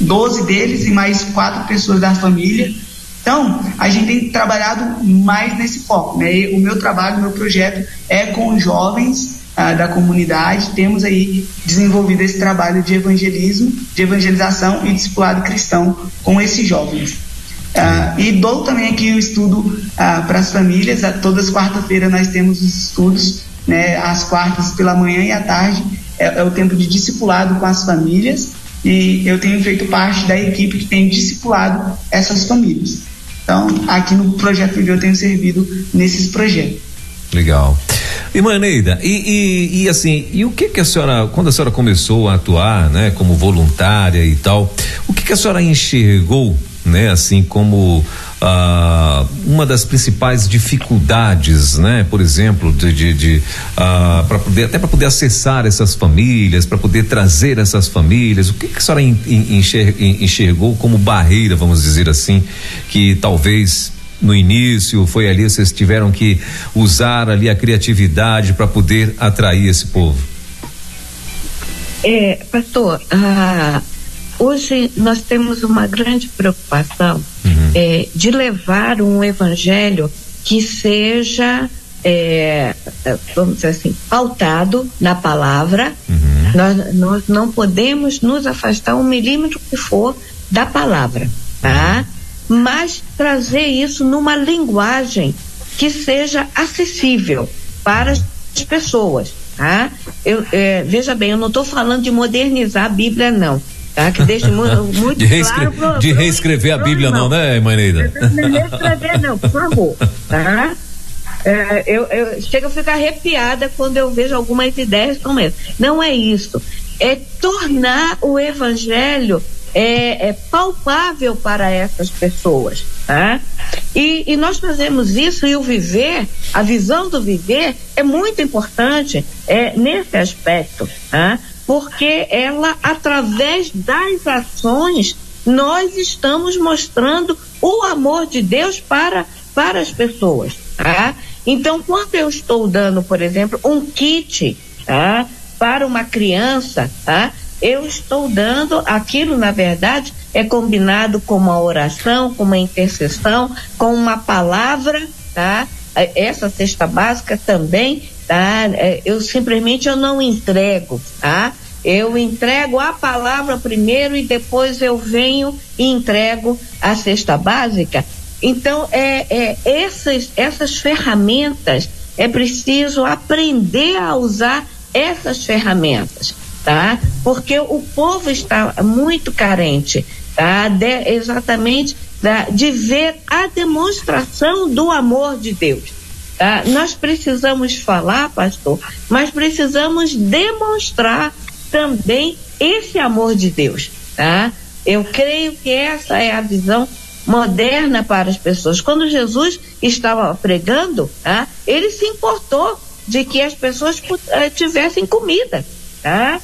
12 deles e mais quatro pessoas da família. Então, a gente tem trabalhado mais nesse foco, né? O meu trabalho, o meu projeto é com jovens ah, da comunidade. Temos aí desenvolvido esse trabalho de evangelismo, de evangelização e discipulado cristão com esses jovens. Ah, e dou também aqui o estudo ah, para as famílias. todas as quarta-feiras nós temos os estudos, né? Às quartas pela manhã e à tarde é, é o tempo de discipulado com as famílias. E eu tenho feito parte da equipe que tem discipulado essas famílias. Então, aqui no Projeto Viver eu tenho servido nesses projetos. Legal. Irmã Neida, e, e, e, assim, e o que que a senhora, quando a senhora começou a atuar, né, como voluntária e tal, o que que a senhora enxergou, né, assim como ah, uma das principais dificuldades, né, por exemplo, de, de, de ah, para poder até para poder acessar essas famílias, para poder trazer essas famílias, o que que a senhora enxergou como barreira, vamos dizer assim, que talvez no início, foi ali, vocês tiveram que usar ali a criatividade para poder atrair esse povo? É, pastor, ah, hoje nós temos uma grande preocupação. É, de levar um evangelho que seja, é, vamos dizer assim, pautado na palavra. Uhum. Nós, nós não podemos nos afastar um milímetro que for da palavra, tá? Uhum mas trazer isso numa linguagem que seja acessível para as pessoas. Tá? Eu, é, veja bem, eu não estou falando de modernizar a Bíblia, não. Tá? Que deixe [LAUGHS] muito, de reescrever, claro. Pro, de reescrever pro, a Bíblia, não, não né, Maneida? Não reescrever, não, por favor. Tá? É, eu, eu chego a ficar arrepiada quando eu vejo algumas ideias como essa. Não é isso. É tornar o evangelho é, é palpável para essas pessoas. Tá? E, e, nós fazemos isso e o viver, a visão do viver é muito importante é, nesse aspecto, tá? Porque ela, através das ações, nós estamos mostrando o amor de Deus para, para as pessoas. Tá? Então, quando eu estou dando, por exemplo, um kit tá? para uma criança, tá? eu estou dando aquilo, na verdade, é combinado com uma oração, com uma intercessão, com uma palavra, tá? Essa cesta básica também, tá? É, eu simplesmente eu não entrego, tá? Eu entrego a palavra primeiro e depois eu venho e entrego a cesta básica. Então, é, é essas, essas ferramentas, é preciso aprender a usar essas ferramentas tá? Porque o povo está muito carente, tá? De, exatamente da, de ver a demonstração do amor de Deus. Tá? Nós precisamos falar, pastor, mas precisamos demonstrar também esse amor de Deus, tá? Eu creio que essa é a visão moderna para as pessoas. Quando Jesus estava pregando, tá? ele se importou de que as pessoas eh, tivessem comida, tá?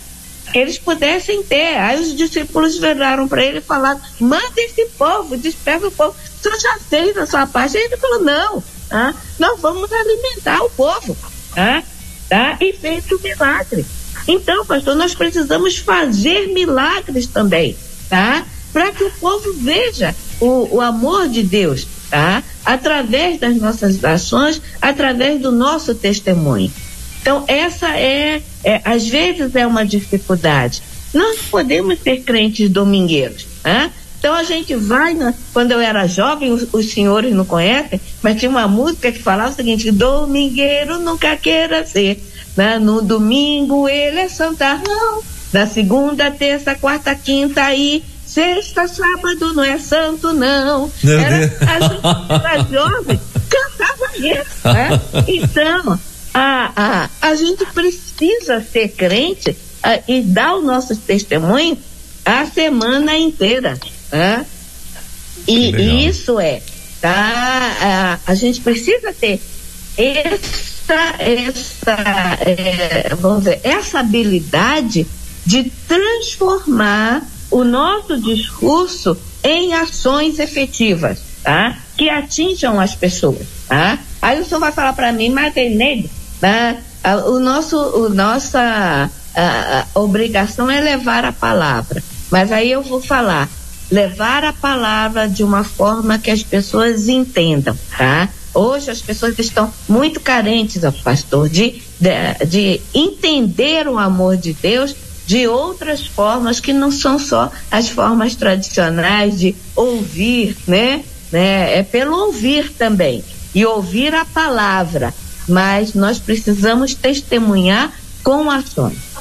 eles pudessem ter. Aí os discípulos viraram para ele e falaram: manda esse povo, desperta o povo. O senhor já fez a sua parte. Aí ele falou: não, tá? nós vamos alimentar o povo. Tá? Tá? E fez o milagre. Então, pastor, nós precisamos fazer milagres também, tá? Para que o povo veja o, o amor de Deus, tá? Através das nossas ações, através do nosso testemunho. Então, essa é, é, às vezes, é uma dificuldade. Nós podemos ser crentes domingueiros, né? Então a gente vai, na, quando eu era jovem, os, os, senhores não conhecem, mas tinha uma música que falava o seguinte: domingueiro nunca queira ser. Né? No domingo ele é santarrão, da segunda, terça, quarta, quinta aí sexta, sábado não é santo, não. Era, a gente era jovem, cantava isso, né? Então, a, a, a gente precisa ser crente a, e dar o nosso testemunho a semana inteira. Né? E isso é, tá? A, a gente precisa ter essa, essa, é, vamos dizer, essa habilidade de transformar o nosso discurso em ações efetivas, tá? Que atinjam as pessoas, tá? Aí o senhor vai falar para mim, mas Neide, né? O nosso, o nossa a, a obrigação é levar a palavra. Mas aí eu vou falar, levar a palavra de uma forma que as pessoas entendam, tá? Hoje as pessoas estão muito carentes, pastor, de, de, de entender o amor de Deus de outras formas que não são só as formas tradicionais de ouvir, né? né? É pelo ouvir também. E ouvir a palavra mas nós precisamos testemunhar com ações.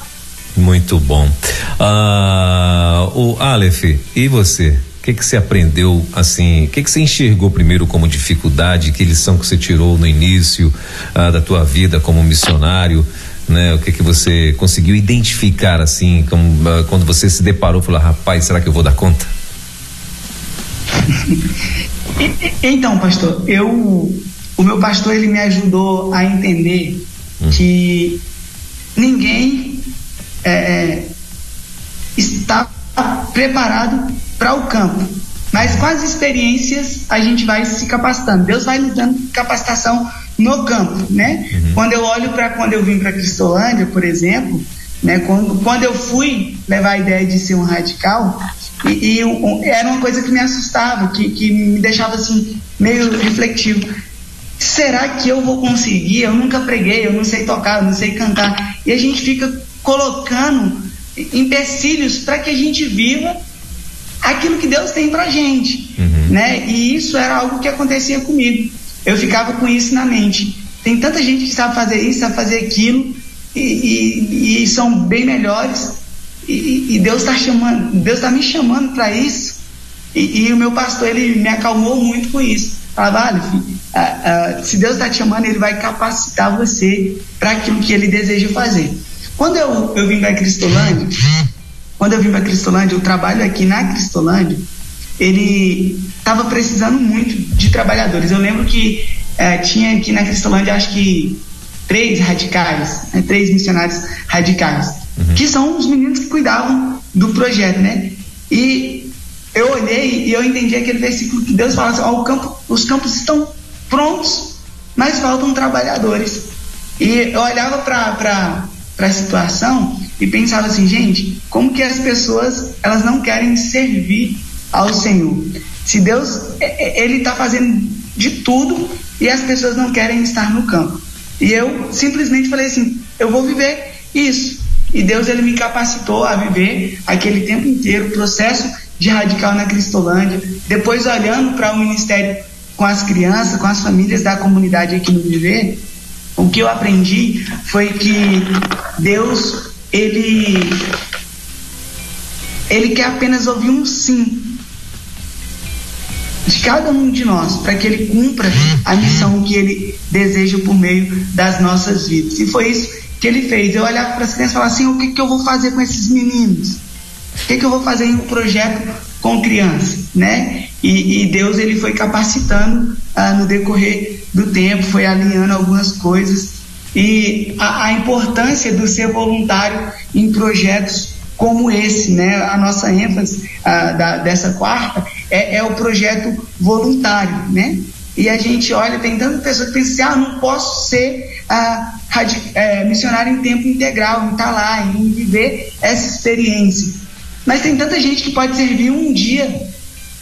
Muito bom. Ah, o Aleph, e você? O que, que você aprendeu assim? O que, que você enxergou primeiro como dificuldade? Que lição que você tirou no início ah, da tua vida como missionário? Né? O que que você conseguiu identificar assim, como, ah, quando você se deparou, falou, rapaz, será que eu vou dar conta? [LAUGHS] então, pastor, eu o meu pastor ele me ajudou a entender hum. que ninguém é, é está preparado para o campo. Mas com as experiências a gente vai se capacitando. Deus vai nos dando capacitação no campo, né? Uhum. Quando eu olho para quando eu vim para Cristolândia, por exemplo, né? Quando, quando eu fui levar a ideia de ser um radical, e, e um, era uma coisa que me assustava, que, que me deixava assim meio refletivo será que eu vou conseguir? Eu nunca preguei, eu não sei tocar, eu não sei cantar. E a gente fica colocando empecilhos para que a gente viva aquilo que Deus tem para gente, uhum. né? E isso era algo que acontecia comigo. Eu ficava com isso na mente. Tem tanta gente que sabe fazer isso, sabe fazer aquilo e, e, e são bem melhores. E, e Deus está chamando, Deus está me chamando para isso. E, o meu pastor ele me acalmou muito com isso. Falava, olha, filho, uh, uh, se Deus está te chamando, Ele vai capacitar você para aquilo que Ele deseja fazer. Quando eu, eu vim para Cristolândia, quando eu vim para Cristolândia, o trabalho aqui na Cristolândia, ele estava precisando muito de trabalhadores. Eu lembro que uh, tinha aqui na Cristolândia, acho que três radicais, né, três missionários radicais, uhum. que são os meninos que cuidavam do projeto, né? E eu olhei e eu entendi aquele versículo que Deus fala assim: ó, campo, os campos estão prontos, mas faltam trabalhadores. E eu olhava para a situação e pensava assim, gente, como que as pessoas elas não querem servir ao Senhor? Se Deus ele está fazendo de tudo e as pessoas não querem estar no campo. E eu simplesmente falei assim, eu vou viver isso. E Deus ele me capacitou a viver aquele tempo inteiro, o processo de radical na Cristolândia, depois olhando para o ministério com as crianças, com as famílias da comunidade aqui no Viver, o que eu aprendi foi que Deus, ele, ele quer apenas ouvir um sim de cada um de nós, para que ele cumpra a missão que ele deseja por meio das nossas vidas. E foi isso que ele fez. Eu olhava para as crianças e falava assim: o que, que eu vou fazer com esses meninos? O que, que eu vou fazer em um projeto com criança, né? E, e Deus ele foi capacitando ah, no decorrer do tempo, foi alinhando algumas coisas e a, a importância do ser voluntário em projetos como esse, né? A nossa ênfase ah, da, dessa quarta é, é, o projeto voluntário, né? E a gente olha, tem tanta pessoa que pensa assim, ah, não posso ser ah, é, missionário em tempo integral, em estar lá, em viver essa experiência. Mas tem tanta gente que pode servir um dia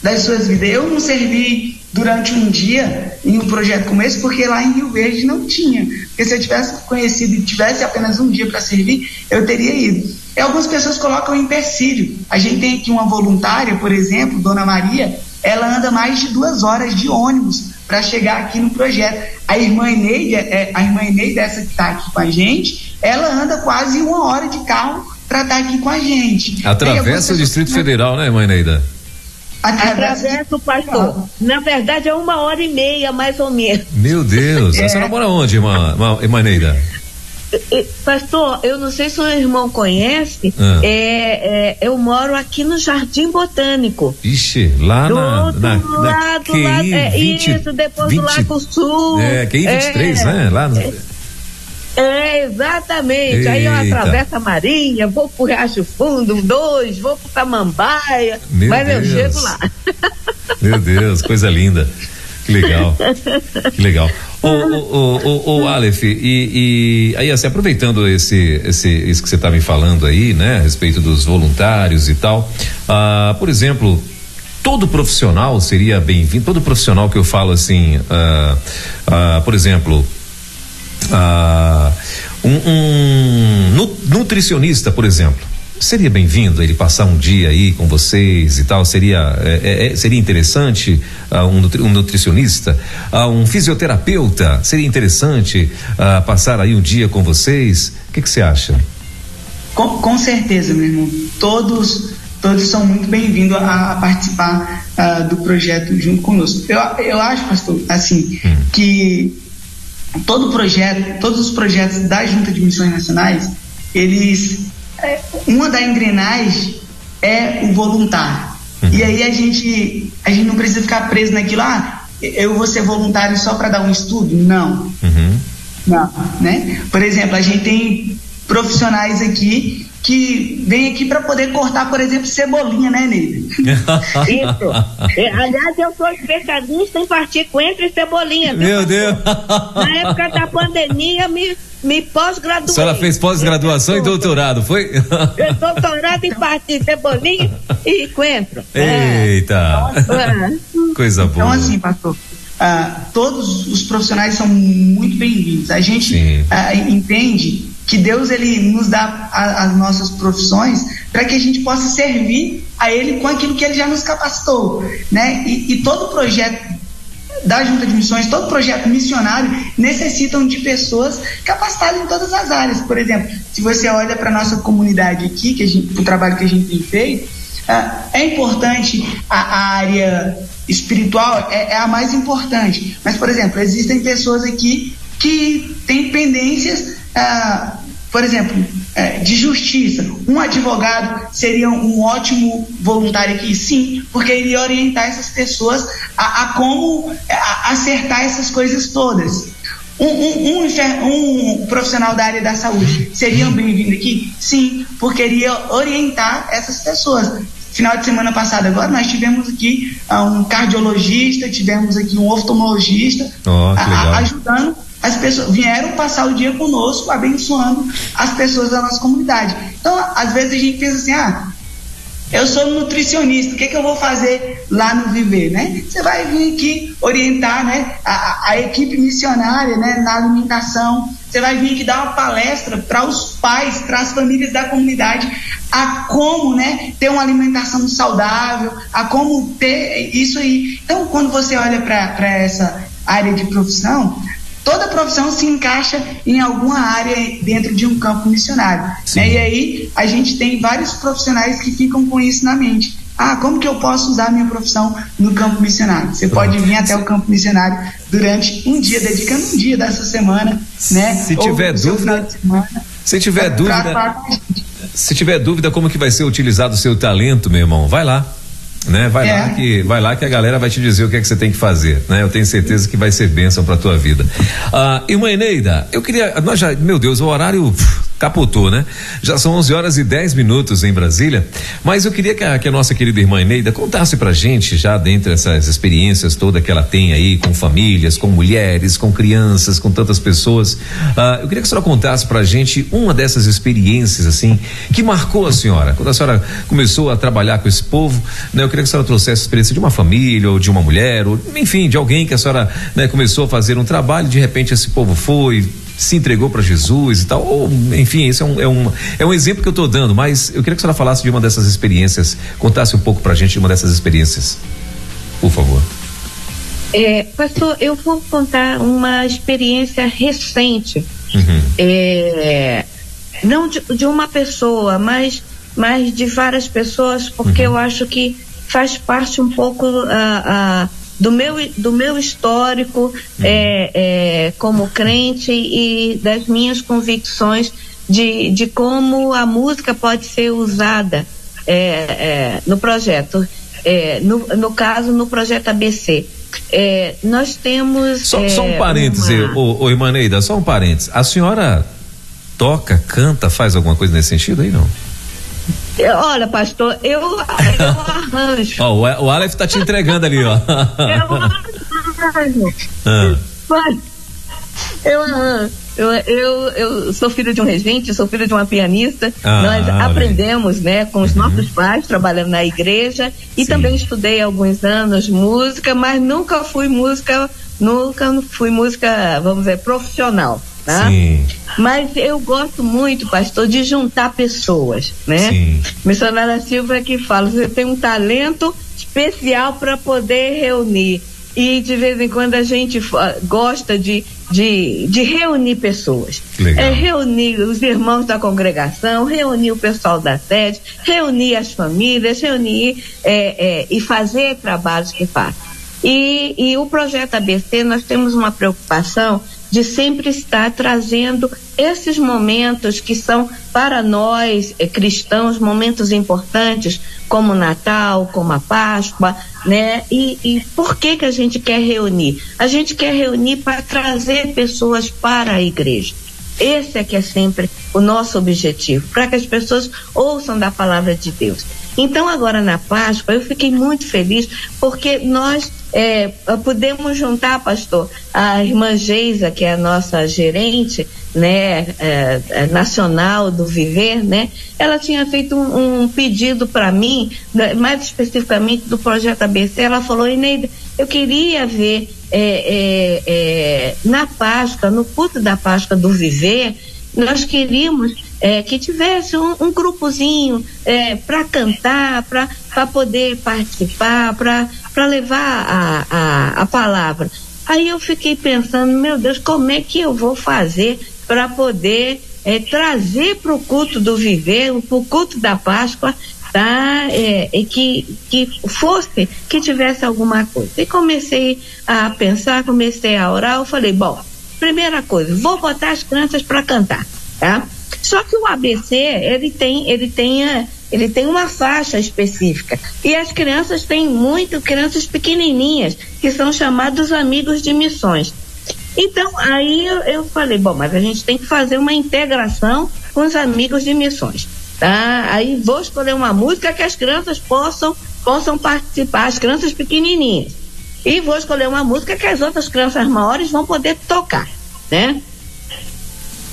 das suas vidas. Eu não servi durante um dia em um projeto como esse, porque lá em Rio Verde não tinha. Porque se eu tivesse conhecido e tivesse apenas um dia para servir, eu teria ido. E algumas pessoas colocam empecilho. A gente tem aqui uma voluntária, por exemplo, Dona Maria, ela anda mais de duas horas de ônibus para chegar aqui no projeto. A irmã Eneide, é, a irmã Eneide, essa que está aqui com a gente, ela anda quase uma hora de carro para estar aqui com a gente. Atravessa o Distrito Federal, né, mãe Neida? Atravessa o pastor. Na verdade é uma hora e meia, mais ou menos. Meu Deus. É. A senhora mora onde, irmã, irmã Neida? Pastor, eu não sei se o irmão conhece, ah. é, é, eu moro aqui no Jardim Botânico. Ixi, lá do na, outro na, lado, na QI, é, 20, isso, depois 20, do Lago Sul. É, QI 23, é, né? Lá no... É, exatamente. Eita. Aí eu atravesso a Marinha, vou pro Riacho Fundo, dois, vou pro Samambaia, Meu mas Deus. eu chego lá. Meu Deus, coisa linda. Que legal. Que legal. O, o, Aleph, e, e, aí assim, aproveitando esse, esse, isso que você está me falando aí, né, a respeito dos voluntários e tal, ah, por exemplo, todo profissional seria bem-vindo, todo profissional que eu falo assim, ah, ah, por exemplo, ah, um, um nutricionista, por exemplo, seria bem-vindo ele passar um dia aí com vocês e tal? Seria, é, é, é seria interessante uh, um, nutri, um, nutricionista, uh, um fisioterapeuta? Seria interessante uh, passar aí um dia com vocês? O que, que você acha? Com, com, certeza, meu irmão. Todos, todos são muito bem-vindos a, a, participar do projeto junto conosco. Eu, eu acho, pastor, assim, hum. que todo projeto, todos os projetos da Junta de Missões Nacionais, eles é, uma da engrenagem é o voluntário. Uhum. E aí a gente, a gente não precisa ficar preso naquilo, ah, eu vou ser voluntário só para dar um estudo? Não. Uhum. Não, né? Por exemplo, a gente tem profissionais aqui que vêm aqui para poder cortar, por exemplo, cebolinha, né, Ney? [LAUGHS] Isso. É, aliás, eu sou especialista em partir coentro e cebolinha. Meu Deus. Na época da pandemia, me me pós-graduei. A senhora fez pós-graduação e doutorado, foi? doutorado em parte cebolinha e coentro. Eita! É. Coisa boa. Então, assim, pastor, uh, todos os profissionais são muito bem-vindos. A gente uh, entende que Deus ele nos dá a, as nossas profissões para que a gente possa servir a Ele com aquilo que Ele já nos capacitou, né? E, e todo projeto da Junta de Missões, todo projeto missionário necessitam de pessoas capacitadas em todas as áreas. Por exemplo, se você olha para nossa comunidade aqui, que o trabalho que a gente tem feito, uh, é importante a, a área espiritual, é, é, a mais importante. Mas, por exemplo, existem pessoas aqui que têm pendências. Uh, por exemplo, é, de justiça, um advogado seria um ótimo voluntário aqui, sim, porque iria orientar essas pessoas a, a como é, a, acertar essas coisas todas. Um, um, um, um, profissional da área da saúde seria bem-vindo aqui? Sim, porque iria orientar essas pessoas. Final de semana passada agora nós tivemos aqui uh, um cardiologista, tivemos aqui um oftalmologista oh, ajudando as pessoas vieram passar o dia conosco, abençoando as pessoas da nossa comunidade. Então, às vezes a gente pensa assim, ah, eu sou nutricionista, o que, que eu vou fazer lá no Viver, né? Você vai vir aqui orientar, né, a, a equipe missionária, né, na alimentação. Você vai vir aqui dar uma palestra para os pais, para as famílias da comunidade, a como, né, ter uma alimentação saudável, a como ter isso aí. Então, quando você olha para essa área de profissão, toda profissão se encaixa em alguma área dentro de um campo missionário. Né? E aí a gente tem vários profissionais que ficam com isso na mente. Ah, como que eu posso usar a minha profissão no campo missionário? Você pode vir até o campo missionário durante um dia, dedicando um dia dessa semana, né? Se tiver dúvida, se tiver dúvida, se tiver dúvida como que vai ser utilizado o seu talento, meu irmão, vai lá né? Vai é. lá que vai lá que a galera vai te dizer o que é que você tem que fazer, né? Eu tenho certeza que vai ser bênção para tua vida. Ah, irmã Eneida, eu queria, nós já, meu Deus, o horário capotou, né? Já são 11 horas e 10 minutos em Brasília, mas eu queria que a, que a nossa querida irmã Eneida contasse pra gente, já dentre essas experiências toda que ela tem aí com famílias, com mulheres, com crianças, com tantas pessoas. Uh, eu queria que a senhora contasse pra gente uma dessas experiências, assim, que marcou a senhora, quando a senhora começou a trabalhar com esse povo, né? Eu queria que a senhora trouxesse a experiência de uma família, ou de uma mulher, ou, enfim, de alguém que a senhora né, começou a fazer um trabalho, de repente esse povo foi, se entregou para Jesus e tal. Ou, enfim, esse é um, é, um, é um exemplo que eu estou dando, mas eu queria que a senhora falasse de uma dessas experiências, contasse um pouco para a gente de uma dessas experiências. Por favor. É, pastor, eu vou contar uma experiência recente. Uhum. É, não de, de, uma pessoa, mas, mas de várias pessoas, porque uhum. eu acho que faz parte um pouco uh, uh, do, meu, do meu histórico uhum. é, é, como crente e das minhas convicções de, de como a música pode ser usada é, é no projeto. É, no, no caso, no projeto ABC. É, nós temos. Só, só um parêntese, uma... ô, ô Imaneida, só um parêntese. A senhora toca, canta, faz alguma coisa nesse sentido aí, não? Olha, pastor, eu, eu arranjo. Ó, o, o Aleph tá te entregando ali, ó. eu arranjo. Ah. Eu arranjo. Eu, eu, eu sou filha de um regente, sou filha de uma pianista. Ah, Nós aprendemos, né, com os uhum. nossos pais, trabalhando na igreja. E Sim. também estudei alguns anos música, mas nunca fui música, nunca fui música, vamos dizer, profissional. Tá? Sim. Mas eu gosto muito, pastor, de juntar pessoas, né? Sim. Missionária Silva que fala, você tem um talento especial para poder reunir. E de vez em quando a gente gosta de, de, de reunir pessoas. Legal. É reunir os irmãos da congregação, reunir o pessoal da sede, reunir as famílias, reunir é, é, e fazer trabalhos que faz. E, e o projeto ABC, nós temos uma preocupação de sempre estar trazendo esses momentos que são para nós eh, cristãos momentos importantes, como o Natal, como a Páscoa, né? E, e por que que a gente quer reunir? A gente quer reunir para trazer pessoas para a igreja. Esse é que é sempre o nosso objetivo, para que as pessoas ouçam da palavra de Deus. Então, agora na Páscoa, eu fiquei muito feliz porque nós é, pudemos juntar, pastor, a irmã Geisa, que é a nossa gerente, né, é, é, nacional do Viver, né? Ela tinha feito um, um pedido para mim, né, mais especificamente do projeto ABC. Ela falou, Ineida, eu queria ver é, é, é, na Páscoa, no culto da Páscoa do Viver, nós queríamos é, que tivesse um, um grupozinho é, para cantar, para poder participar, para levar a, a, a palavra. Aí eu fiquei pensando, meu Deus, como é que eu vou fazer para poder é, trazer para o culto do viver, para o culto da Páscoa, tá? É, que, que fosse, que tivesse alguma coisa. E comecei a pensar, comecei a orar, eu falei, bom, primeira coisa, vou botar as crianças para cantar, tá? Só que o ABC, ele tem, ele tem, a, ele tem uma faixa específica. E as crianças têm muito, crianças pequenininhas, que são chamados amigos de missões. Então, aí eu, eu falei, bom, mas a gente tem que fazer uma integração com os amigos de missões. Tá? Aí vou escolher uma música que as crianças possam, possam participar, as crianças pequenininhas. E vou escolher uma música que as outras crianças maiores vão poder tocar, né?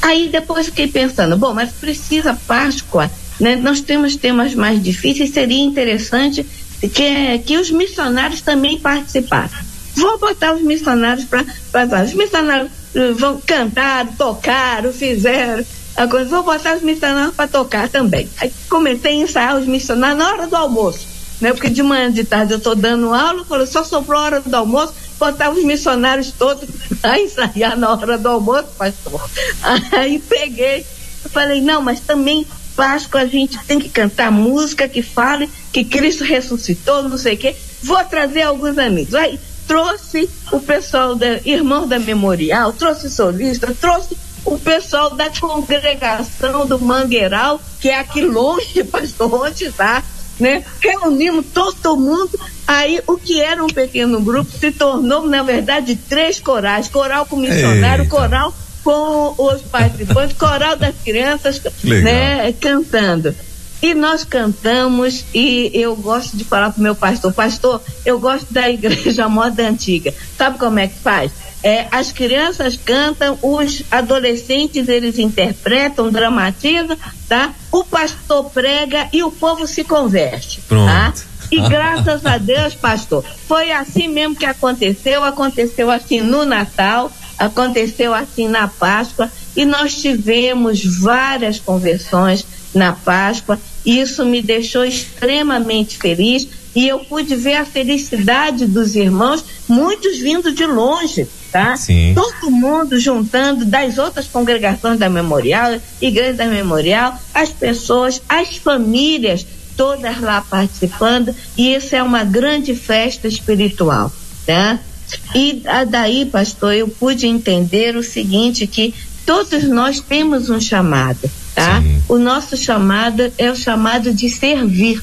Aí depois fiquei pensando, bom, mas precisa Páscoa, né? Nós temos temas mais difíceis, seria interessante que, que os missionários também participassem. Vou botar os missionários para. Os missionários eh, vão cantar, tocar, fizeram. Agora, vou botar os missionários para tocar também. Aí comecei a ensaiar os missionários na hora do almoço. Né? Porque de manhã de tarde eu estou dando aula, falou, só sobrou a hora do almoço, botar os missionários todos a ensaiar na hora do almoço, pastor. [LAUGHS] Aí peguei, falei, não, mas também Páscoa a gente tem que cantar música que fale que Cristo ressuscitou, não sei o quê. Vou trazer alguns amigos. Aí trouxe o pessoal da Irmão da Memorial, trouxe solista, trouxe o pessoal da congregação do Mangueiral, que é aqui longe, [LAUGHS] pastor, onde está né? Reunimos todo mundo. Aí o que era um pequeno grupo se tornou, na verdade, três corais: coral com missionário, Eita. coral com os participantes, coral das crianças, né, cantando. E nós cantamos, e eu gosto de falar para o meu pastor, pastor, eu gosto da igreja [LAUGHS] moda antiga. Sabe como é que faz? É, as crianças cantam, os adolescentes eles interpretam, dramatizam, tá? O pastor prega e o povo se converte, Pronto. tá? E graças a Deus, pastor, foi assim mesmo que aconteceu, aconteceu assim no Natal, aconteceu assim na Páscoa, e nós tivemos várias conversões na Páscoa, e isso me deixou extremamente feliz, e eu pude ver a felicidade dos irmãos muitos vindo de longe, tá? Sim. Todo mundo juntando das outras congregações da Memorial, Igreja da Memorial, as pessoas, as famílias, todas lá participando, e isso é uma grande festa espiritual, né? E daí, pastor, eu pude entender o seguinte, que todos nós temos um chamado, tá? Sim. O nosso chamado é o chamado de servir,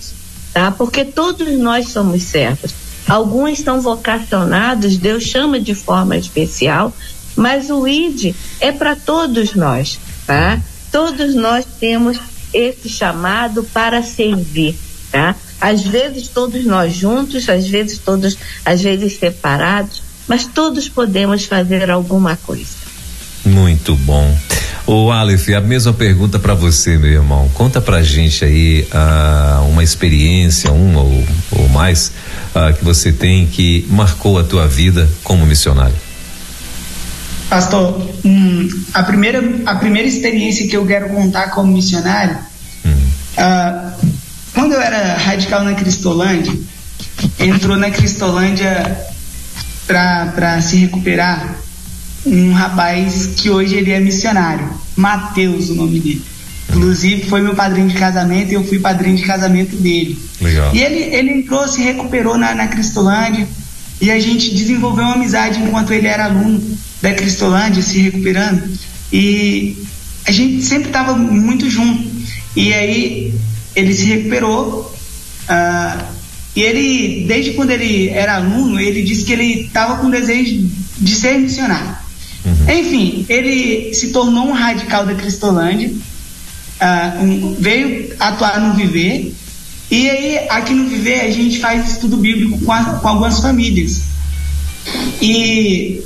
tá? Porque todos nós somos servos. Alguns são vocacionados, Deus chama de forma especial, mas o ID é para todos nós, tá? Todos nós temos esse chamado para servir, tá? Às vezes todos nós juntos, às vezes todos, às vezes separados, mas todos podemos fazer alguma coisa. Muito bom. O Aleph, a mesma pergunta para você, meu irmão. Conta pra gente aí uh, uma experiência, um ou, ou mais, uh, que você tem que marcou a tua vida como missionário. Pastor, hum, a, primeira, a primeira experiência que eu quero contar como missionário, hum. uh, quando eu era radical na Cristolândia, entrou na Cristolândia para se recuperar um rapaz que hoje ele é missionário, Mateus, o nome dele. Inclusive foi meu padrinho de casamento e eu fui padrinho de casamento dele. Legal. E ele, ele entrou, se recuperou na, na Cristolândia e a gente desenvolveu uma amizade enquanto ele era aluno da Cristolândia, se recuperando. E a gente sempre estava muito junto. E aí ele se recuperou. Uh, e ele, desde quando ele era aluno, ele disse que ele estava com desejo de ser missionário. Uhum. Enfim, ele se tornou um radical da Cristolândia, uh, um, veio atuar no Viver, e aí aqui no Viver a gente faz estudo bíblico com, a, com algumas famílias. E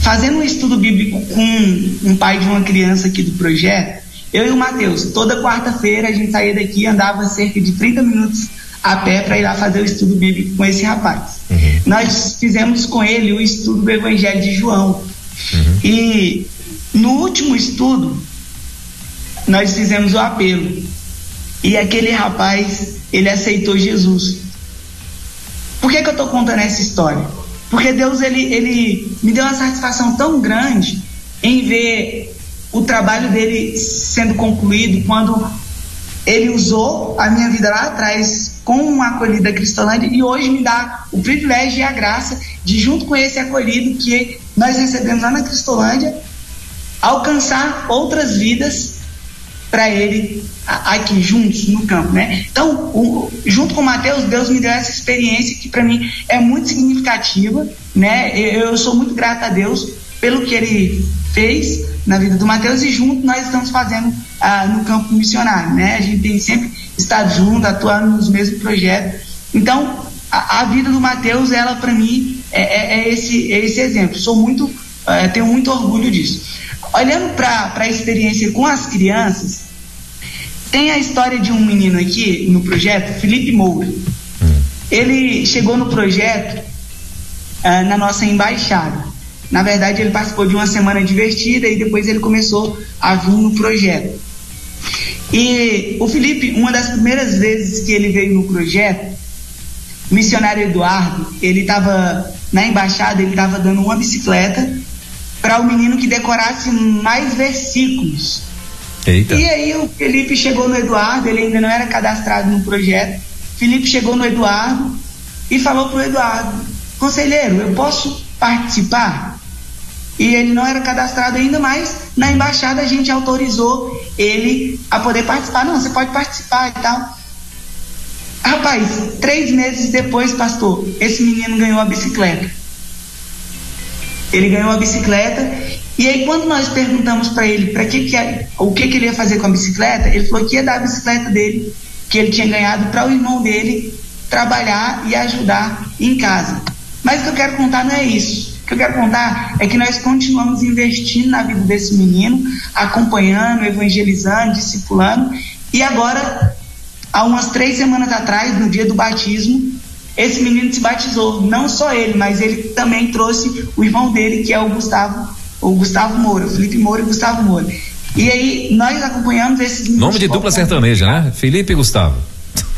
fazendo um estudo bíblico com um pai de uma criança aqui do projeto, eu e o Matheus, toda quarta-feira a gente saía daqui e andava cerca de 30 minutos a pé para ir lá fazer o estudo bíblico com esse rapaz. Uhum. Nós fizemos com ele o estudo do Evangelho de João. Uhum. E no último estudo, nós fizemos o apelo. E aquele rapaz, ele aceitou Jesus. Por que, que eu estou contando essa história? Porque Deus, ele, ele me deu uma satisfação tão grande em ver o trabalho dele sendo concluído quando ele usou a minha vida lá atrás com uma acolhida cristolândia e hoje me dá o privilégio e a graça de, junto com esse acolhido que nós recebemos lá na Cristolândia, alcançar outras vidas para ele aqui juntos no campo, né? Então, o, junto com o Mateus, Deus me deu essa experiência que para mim é muito significativa, né? Eu, eu, sou muito grato a Deus pelo que ele fez na vida do Mateus e junto nós estamos fazendo ah, no campo missionário, né? A gente tem sempre estado junto, atuando nos mesmos projetos. Então, a, a vida do Mateus, ela para mim é, é, é, esse, é esse exemplo. Sou muito, é, tenho muito orgulho disso. Olhando para a experiência com as crianças, tem a história de um menino aqui no projeto, Felipe Moura. Hum. Ele chegou no projeto uh, na nossa embaixada. Na verdade, ele participou de uma semana divertida e depois ele começou a vir no projeto. E o Felipe, uma das primeiras vezes que ele veio no projeto, o missionário Eduardo, ele estava na embaixada, ele estava dando uma bicicleta para o menino que decorasse mais versículos. Eita. E aí o Felipe chegou no Eduardo, ele ainda não era cadastrado no projeto. Felipe chegou no Eduardo e falou para o Eduardo: Conselheiro, eu posso participar? E ele não era cadastrado ainda, mas na embaixada a gente autorizou ele a poder participar. Não, você pode participar e tal. Rapaz, três meses depois, pastor, esse menino ganhou a bicicleta. Ele ganhou a bicicleta e aí quando nós perguntamos para ele para que que o que que ele ia fazer com a bicicleta, ele falou que ia dar a bicicleta dele que ele tinha ganhado para o irmão dele trabalhar e ajudar em casa. Mas o que eu quero contar não é isso. O que eu quero contar é que nós continuamos investindo na vida desse menino, acompanhando, evangelizando, discipulando, e agora há umas três semanas atrás, no dia do batismo, esse menino se batizou. Não só ele, mas ele também trouxe o irmão dele, que é o Gustavo, o Gustavo Moura, Felipe Moura e Gustavo Moura. E aí nós acompanhamos esses Nome de dupla sertaneja, né? Felipe e Gustavo.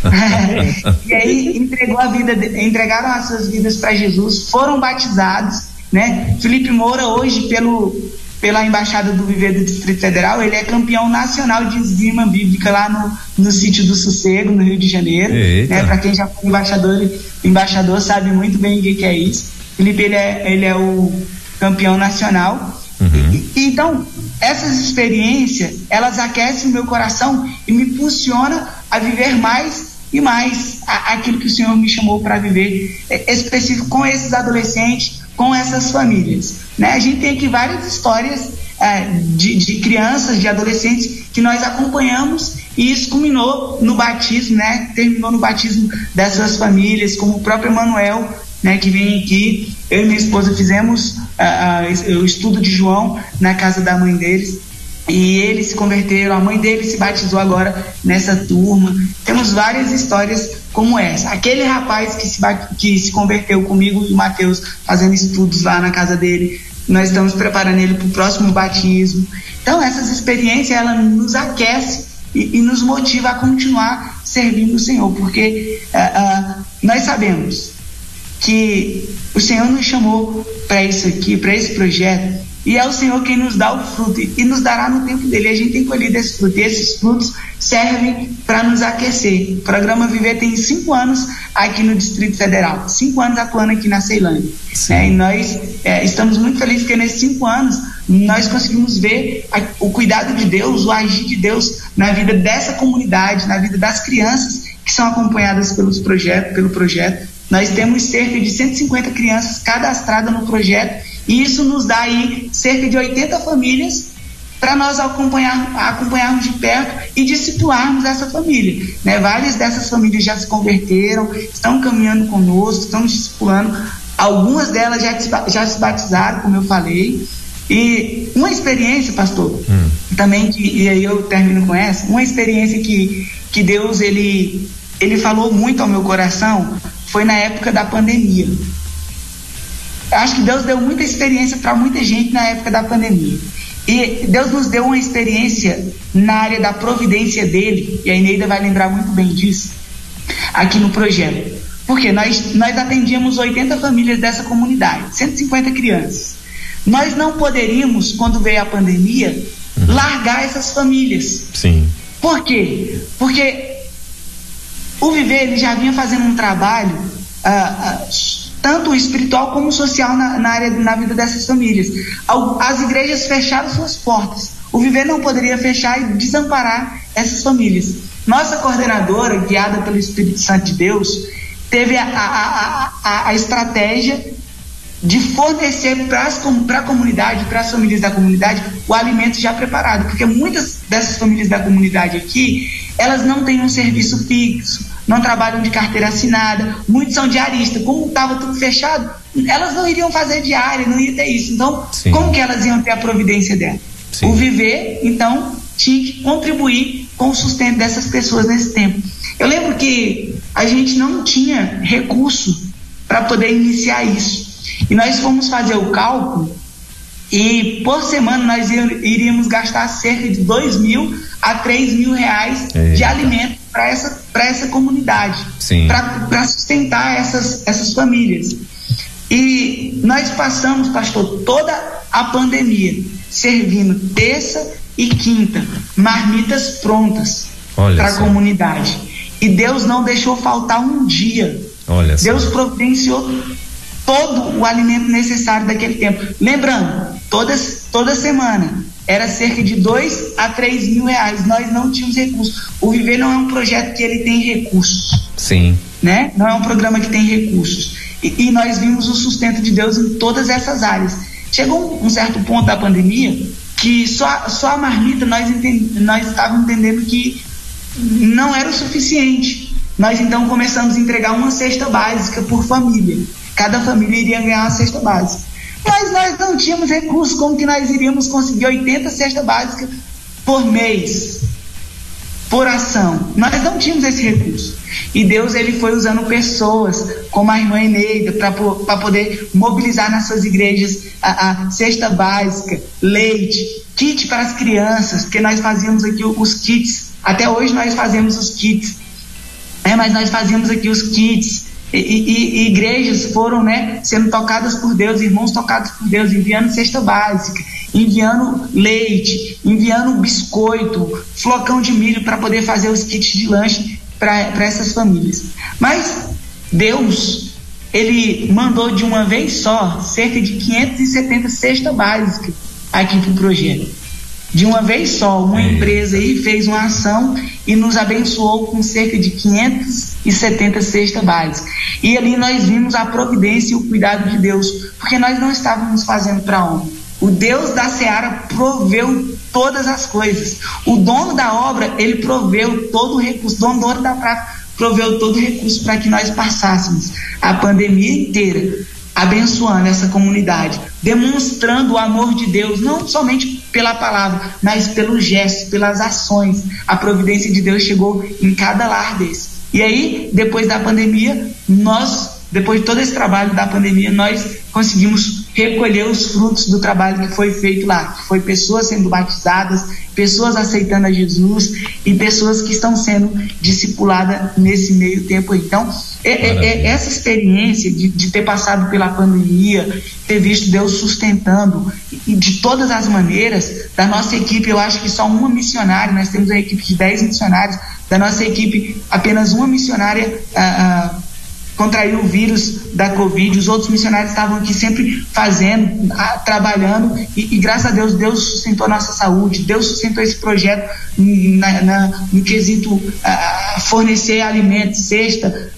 [LAUGHS] e aí entregou a vida, entregaram as suas vidas para Jesus, foram batizados, né? Felipe Moura hoje pelo pela embaixada do Viver do Distrito Federal, ele é campeão nacional de esgrima bíblica lá no, no sítio do Sossego, no Rio de Janeiro. Né? Para quem já foi embaixador, embaixador sabe muito bem o que, que é isso. Felipe ele é, ele é o campeão nacional. Uhum. E, então, essas experiências, elas aquecem o meu coração e me impulsiona a viver mais e mais a, aquilo que o Senhor me chamou para viver, é, específico com esses adolescentes, com essas famílias. Né? A gente tem aqui várias histórias é, de, de, crianças, de adolescentes que nós acompanhamos e isso culminou no batismo, né? terminou no batismo dessas famílias, como o próprio Emanuel, né, que vem aqui. Eu e minha esposa fizemos uh, uh, o estudo de João na casa da mãe deles e eles se converteram, a mãe dele se batizou agora nessa turma. Temos várias histórias como essa. Aquele rapaz que se, que se converteu comigo e o Mateus fazendo estudos lá na casa dele, nós estamos preparando ele para o próximo batismo. Então essas experiências ela nos aquece e, e nos motiva a continuar servindo o Senhor, porque uh, nós sabemos que o Senhor nos chamou para isso aqui, para esse projeto, e é o Senhor quem nos dá o fruto e nos dará no tempo dele. A gente tem colhido esse fruto. E esses frutos servem para nos aquecer. O programa Viver tem cinco anos aqui no Distrito Federal, cinco anos atuando aqui na Ceilândia. É, e nós é, estamos muito felizes porque nesses cinco anos nós conseguimos ver a, o cuidado de Deus, o agir de Deus na vida dessa comunidade, na vida das crianças que são acompanhadas pelos projetos, pelo projeto. Nós temos cerca de 150 crianças cadastradas no projeto e isso nos dá aí cerca de 80 famílias para nós acompanhar, acompanharmos de perto e discipularmos essa família. Né? Várias dessas famílias já se converteram, estão caminhando conosco, estão discipulando. Algumas delas já, já se batizaram, como eu falei. E uma experiência, pastor, hum. também, que, e aí eu termino com essa, uma experiência que, que Deus ele, ele falou muito ao meu coração foi na época da pandemia. Eu acho que Deus deu muita experiência para muita gente na época da pandemia. E Deus nos deu uma experiência na área da providência dele, e a Ineida vai lembrar muito bem disso, aqui no projeto. Porque nós, nós atendíamos 80 famílias dessa comunidade, 150 crianças. Nós não poderíamos, quando veio a pandemia, uhum. largar essas famílias. Sim. Por quê? Porque o Viver ele já vinha fazendo um trabalho uh, tanto espiritual como social na, na área na vida dessas famílias. As igrejas fecharam suas portas. O viver não poderia fechar e desamparar essas famílias. Nossa coordenadora, guiada pelo Espírito Santo de Deus, teve a, a, a, a estratégia de fornecer para a comunidade, para as famílias da comunidade, o alimento já preparado, porque muitas dessas famílias da comunidade aqui, elas não têm um serviço fixo, não trabalham de carteira assinada, muitos são diaristas. Como estava tudo fechado, elas não iriam fazer diária, não ia ter isso. Então, Sim. como que elas iam ter a providência dela? Sim. O viver, então, tinha que contribuir com o sustento dessas pessoas nesse tempo. Eu lembro que a gente não tinha recurso para poder iniciar isso. E nós fomos fazer o cálculo e por semana nós iríamos gastar cerca de 2 mil a 3 mil reais Eita. de alimento para essa, essa comunidade, para sustentar essas, essas famílias. E nós passamos, pastor, toda a pandemia servindo terça e quinta marmitas prontas para a comunidade. E Deus não deixou faltar um dia. Olha Deus providenciou todo o alimento necessário daquele tempo. Lembrando, todas, toda semana era cerca de 2 a 3 mil reais. Nós não tínhamos recursos. O Viver não é um projeto que ele tem recursos. Sim. Né? Não é um programa que tem recursos. E, e nós vimos o sustento de Deus em todas essas áreas. Chegou um, um certo ponto da pandemia que só, só a marmita nós, entend, nós estávamos entendendo que não era o suficiente. Nós então começamos a entregar uma cesta básica por família. Cada família iria ganhar uma cesta básica. Mas nós não tínhamos recursos, como que nós iríamos conseguir 80 cestas básicas por mês, por ação? Nós não tínhamos esse recurso. E Deus ele foi usando pessoas, como a irmã Eneida, para poder mobilizar nas suas igrejas a, a, cesta básica, leite, kit para as crianças, porque nós fazíamos aqui os kits, até hoje nós fazemos os kits É, mas nós fazíamos aqui os kits, e, e, e, igrejas foram né, sendo tocadas por Deus, irmãos tocados por Deus, enviando cesta básica, enviando leite, enviando biscoito, flocão de milho para poder fazer os kits de lanche para essas famílias. Mas Deus, ele mandou de uma vez só cerca de 570 cestas básicas aqui para o projeto de uma vez só. Uma é. empresa aí fez uma ação e nos abençoou com cerca de 570 cestas básicas. E ali nós vimos a providência e o cuidado de Deus, porque nós não estávamos fazendo para onde? O Deus da seara proveu todas as coisas. O dono da obra, ele proveu todo o recurso. O dono da prata proveu todo o recurso para que nós passássemos a pandemia inteira abençoando essa comunidade, demonstrando o amor de Deus, não somente pela palavra, mas pelo gesto, pelas ações. A providência de Deus chegou em cada lar desse. E aí, depois da pandemia, nós, depois de todo esse trabalho da pandemia, nós conseguimos recolher os frutos do trabalho que foi feito lá, que foi pessoas sendo batizadas, pessoas aceitando a Jesus e pessoas que estão sendo discipuladas nesse meio tempo. Então, é, é, é essa experiência de, de, ter passado pela pandemia, ter visto Deus sustentando e de todas as maneiras, da nossa equipe, eu acho que só uma missionária, nós temos uma equipe de 10 missionários, da nossa equipe, apenas uma missionária. Ah, ah, contraiu o vírus da Covid, os outros missionários estavam aqui sempre fazendo, trabalhando, e, e, graças a Deus, Deus sustentou a nossa saúde, Deus sustentou esse projeto na, na, no quesito uh, fornecer alimentos, cesta,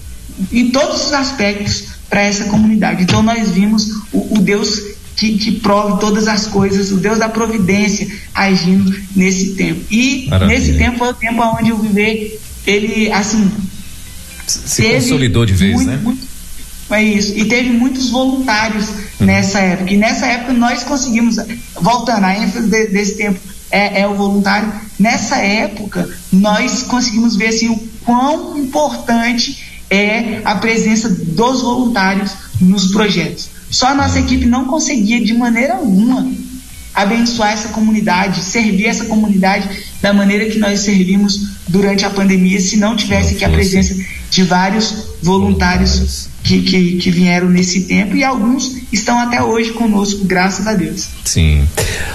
em todos os aspectos para essa comunidade. Então nós vimos o, o Deus que, que, prove todas as coisas, o Deus da providência agindo nesse tempo. E Maravilha. nesse tempo foi o tempo onde eu viver, ele, assim, se consolidou de vez, muito, né? Muito, é isso. E teve muitos voluntários uhum. nessa época. E nessa época nós conseguimos, voltando, a ênfase de, desse tempo é, é, o voluntário. Nessa época nós conseguimos ver assim, o quão importante é a presença dos voluntários nos projetos. Só a nossa equipe não conseguia de maneira alguma abençoar essa comunidade, servir essa comunidade da maneira que nós servimos durante a pandemia, se não tivesse aqui a presença de vários voluntários que, que, que, vieram nesse tempo e alguns estão até hoje conosco, graças a Deus. Sim.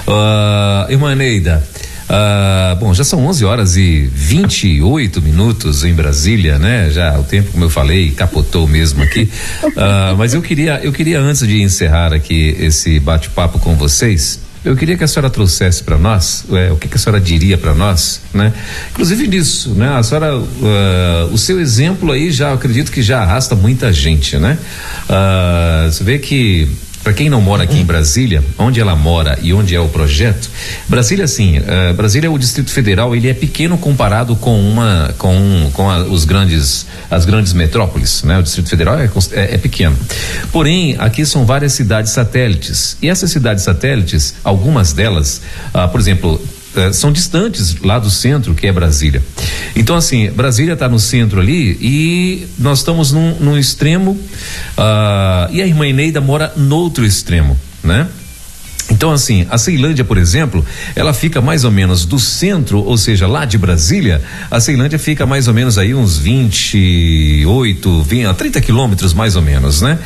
Uh, irmã Neida, Uh, bom, já são 11 horas e 28 minutos em Brasília, né? Já o tempo, como eu falei, capotou mesmo aqui. Uh, [LAUGHS] mas eu queria, eu queria antes de encerrar aqui esse bate-papo com vocês, eu queria que a senhora trouxesse para nós é, o que, que, a senhora diria para nós, né? Inclusive disso, né? A senhora, uh, o seu exemplo aí já acredito que já arrasta muita gente, né? Uh, você vê que para quem não mora aqui em Brasília, onde ela mora e onde é o projeto, Brasília assim, uh, Brasília é o Distrito Federal, ele é pequeno comparado com uma com com a, os grandes as grandes metrópoles, né? O Distrito Federal é, é, é pequeno. Porém, aqui são várias cidades satélites e essas cidades satélites, algumas delas, uh, por exemplo, eh, são distantes lá do centro, que é Brasília. Então, assim, Brasília está no centro ali e nós estamos num, num extremo uh, e a irmã Eneida mora no outro extremo, né? Então, assim, a Ceilândia, por exemplo, ela fica mais ou menos do centro, ou seja, lá de Brasília, a Ceilândia fica mais ou menos aí uns 28, 20, 30 quilômetros mais ou menos, né?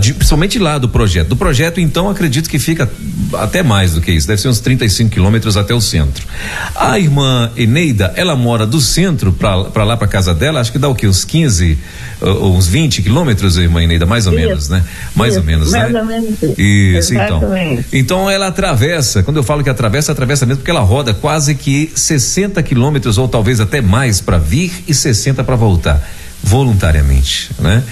De, principalmente lá do projeto. Do projeto, então, acredito que fica até mais do que isso, deve ser uns 35 quilômetros até o centro. A irmã Eneida, ela mora do centro para lá para casa dela, acho que dá o quê? Uns 15, uh, uns 20 quilômetros, irmã Eneida, mais ou isso, menos, né? Mais isso, ou menos, mais né? Mais ou menos. Isso, então. Então ela atravessa, quando eu falo que atravessa, atravessa mesmo porque ela roda quase que 60 quilômetros ou talvez até mais para vir e 60 para voltar voluntariamente, né?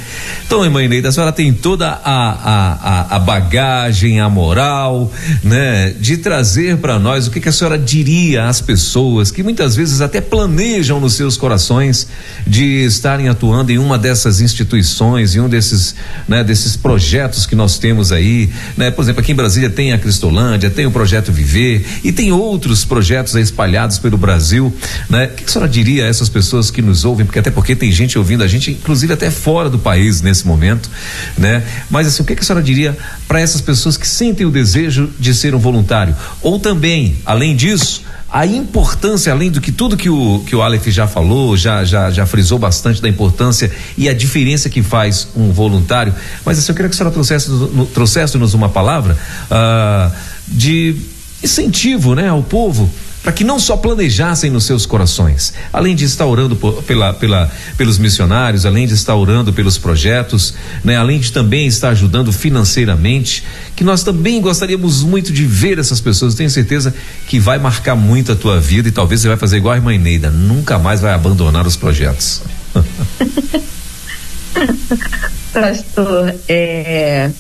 Então, irmã Ineida, a senhora tem toda a, a, a, bagagem, a moral, né? De trazer para nós o que, que, a senhora diria às pessoas que muitas vezes até planejam nos seus corações de estarem atuando em uma dessas instituições, em um desses, né? Desses projetos que nós temos aí, né? Por exemplo, aqui em Brasília tem a Cristolândia, tem o Projeto Viver e tem outros projetos espalhados pelo Brasil, né? O que, que a senhora diria a essas pessoas que nos ouvem, porque até porque tem gente ouvindo ouvindo a gente, inclusive até fora do país nesse momento, né? Mas assim, o que, que a senhora diria para essas pessoas que sentem o desejo de ser um voluntário? Ou também, além disso, a importância, além do que tudo que o, que o Aleph já falou, já, já, já frisou bastante da importância e a diferença que faz um voluntário, mas assim, eu queria que a senhora trouxesse-nos trouxesse uma palavra uh, de incentivo né, ao povo para que não só planejassem nos seus corações, além de estar orando por, pela, pela, pelos missionários, além de estar orando pelos projetos, né, além de também estar ajudando financeiramente, que nós também gostaríamos muito de ver essas pessoas. tenho certeza que vai marcar muito a tua vida e talvez você vai fazer igual a irmã Ineida, nunca mais vai abandonar os projetos. [LAUGHS] Pastor, é,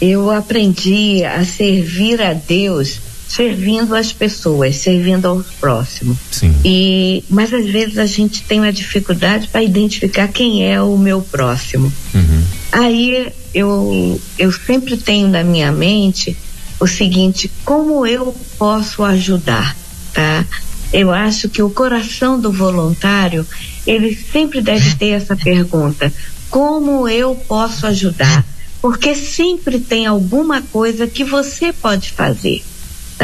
eu aprendi a servir a Deus servindo as pessoas, servindo ao próximo. Sim. E mas às vezes a gente tem uma dificuldade para identificar quem é o meu próximo. Uhum. Aí eu eu sempre tenho na minha mente o seguinte: como eu posso ajudar, tá? Eu acho que o coração do voluntário ele sempre deve ter essa pergunta: como eu posso ajudar? Porque sempre tem alguma coisa que você pode fazer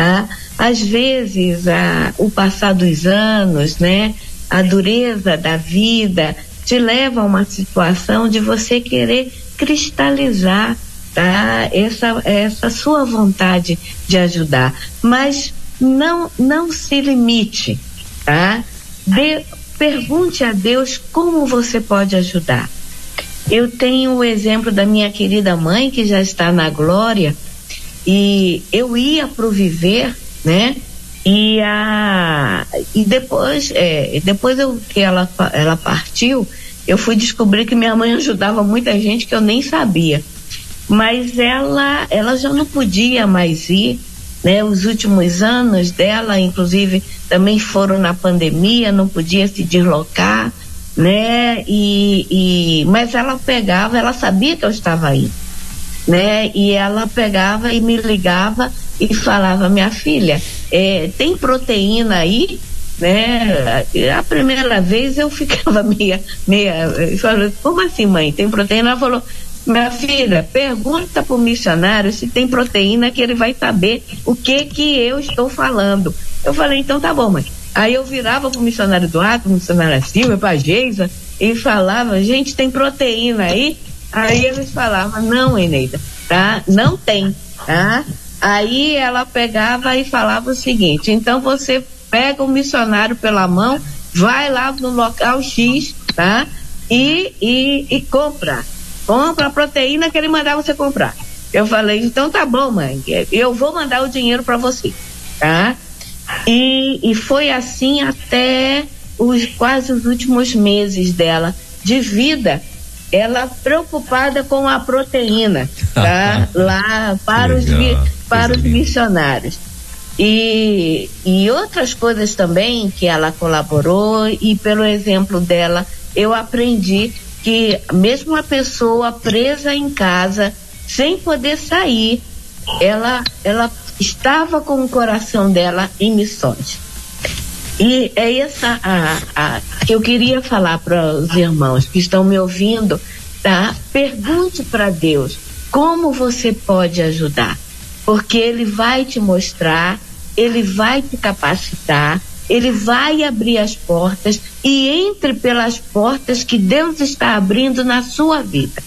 tá? Às vezes, a, o passar dos anos, né? A dureza da vida te leva a uma situação de você querer cristalizar, tá? Essa, essa sua vontade de ajudar. Mas não, não se limite, tá? De, pergunte a Deus como você pode ajudar. Eu tenho o exemplo da minha querida mãe, que já está na glória, e eu ia pro viver, né? E a e depois, é, depois eu, que ela ela partiu, eu fui descobrir que minha mãe ajudava muita gente que eu nem sabia. Mas ela ela já não podia mais ir, né? Os últimos anos dela, inclusive, também foram na pandemia, não podia se deslocar, né? E, e mas ela pegava, ela sabia que eu estava aí né? E ela pegava e me ligava e falava, minha filha, é, tem proteína aí? Né? A primeira vez eu ficava [LAUGHS] meia, meia, falou, como assim, mãe? Tem proteína? Ela falou, minha filha, pergunta pro missionário se tem proteína que ele vai saber o que que eu estou falando. Eu falei, então tá bom, mãe. Aí eu virava pro missionário Eduardo, pro missionário Silva, pra Geisa, e falava, gente, tem proteína aí? Aí eles falavam, não, Eneida, tá? Não tem, tá? Aí ela pegava e falava o seguinte, então você pega o missionário pela mão, vai lá no local X, tá? E, e, e compra. Compra a proteína que ele mandava você comprar. Eu falei, então tá bom, mãe, eu vou mandar o dinheiro para você, tá? E, e foi assim até os quase os últimos meses dela de vida ela preocupada com a proteína, tá? [LAUGHS] Lá para os, para os missionários. E, e outras coisas também que ela colaborou e pelo exemplo dela eu aprendi que mesmo a pessoa presa em casa sem poder sair ela ela estava com o coração dela em missões e é essa a, a que eu queria falar para os irmãos que estão me ouvindo, tá? Pergunte para Deus como você pode ajudar, porque Ele vai te mostrar, Ele vai te capacitar, Ele vai abrir as portas e entre pelas portas que Deus está abrindo na sua vida,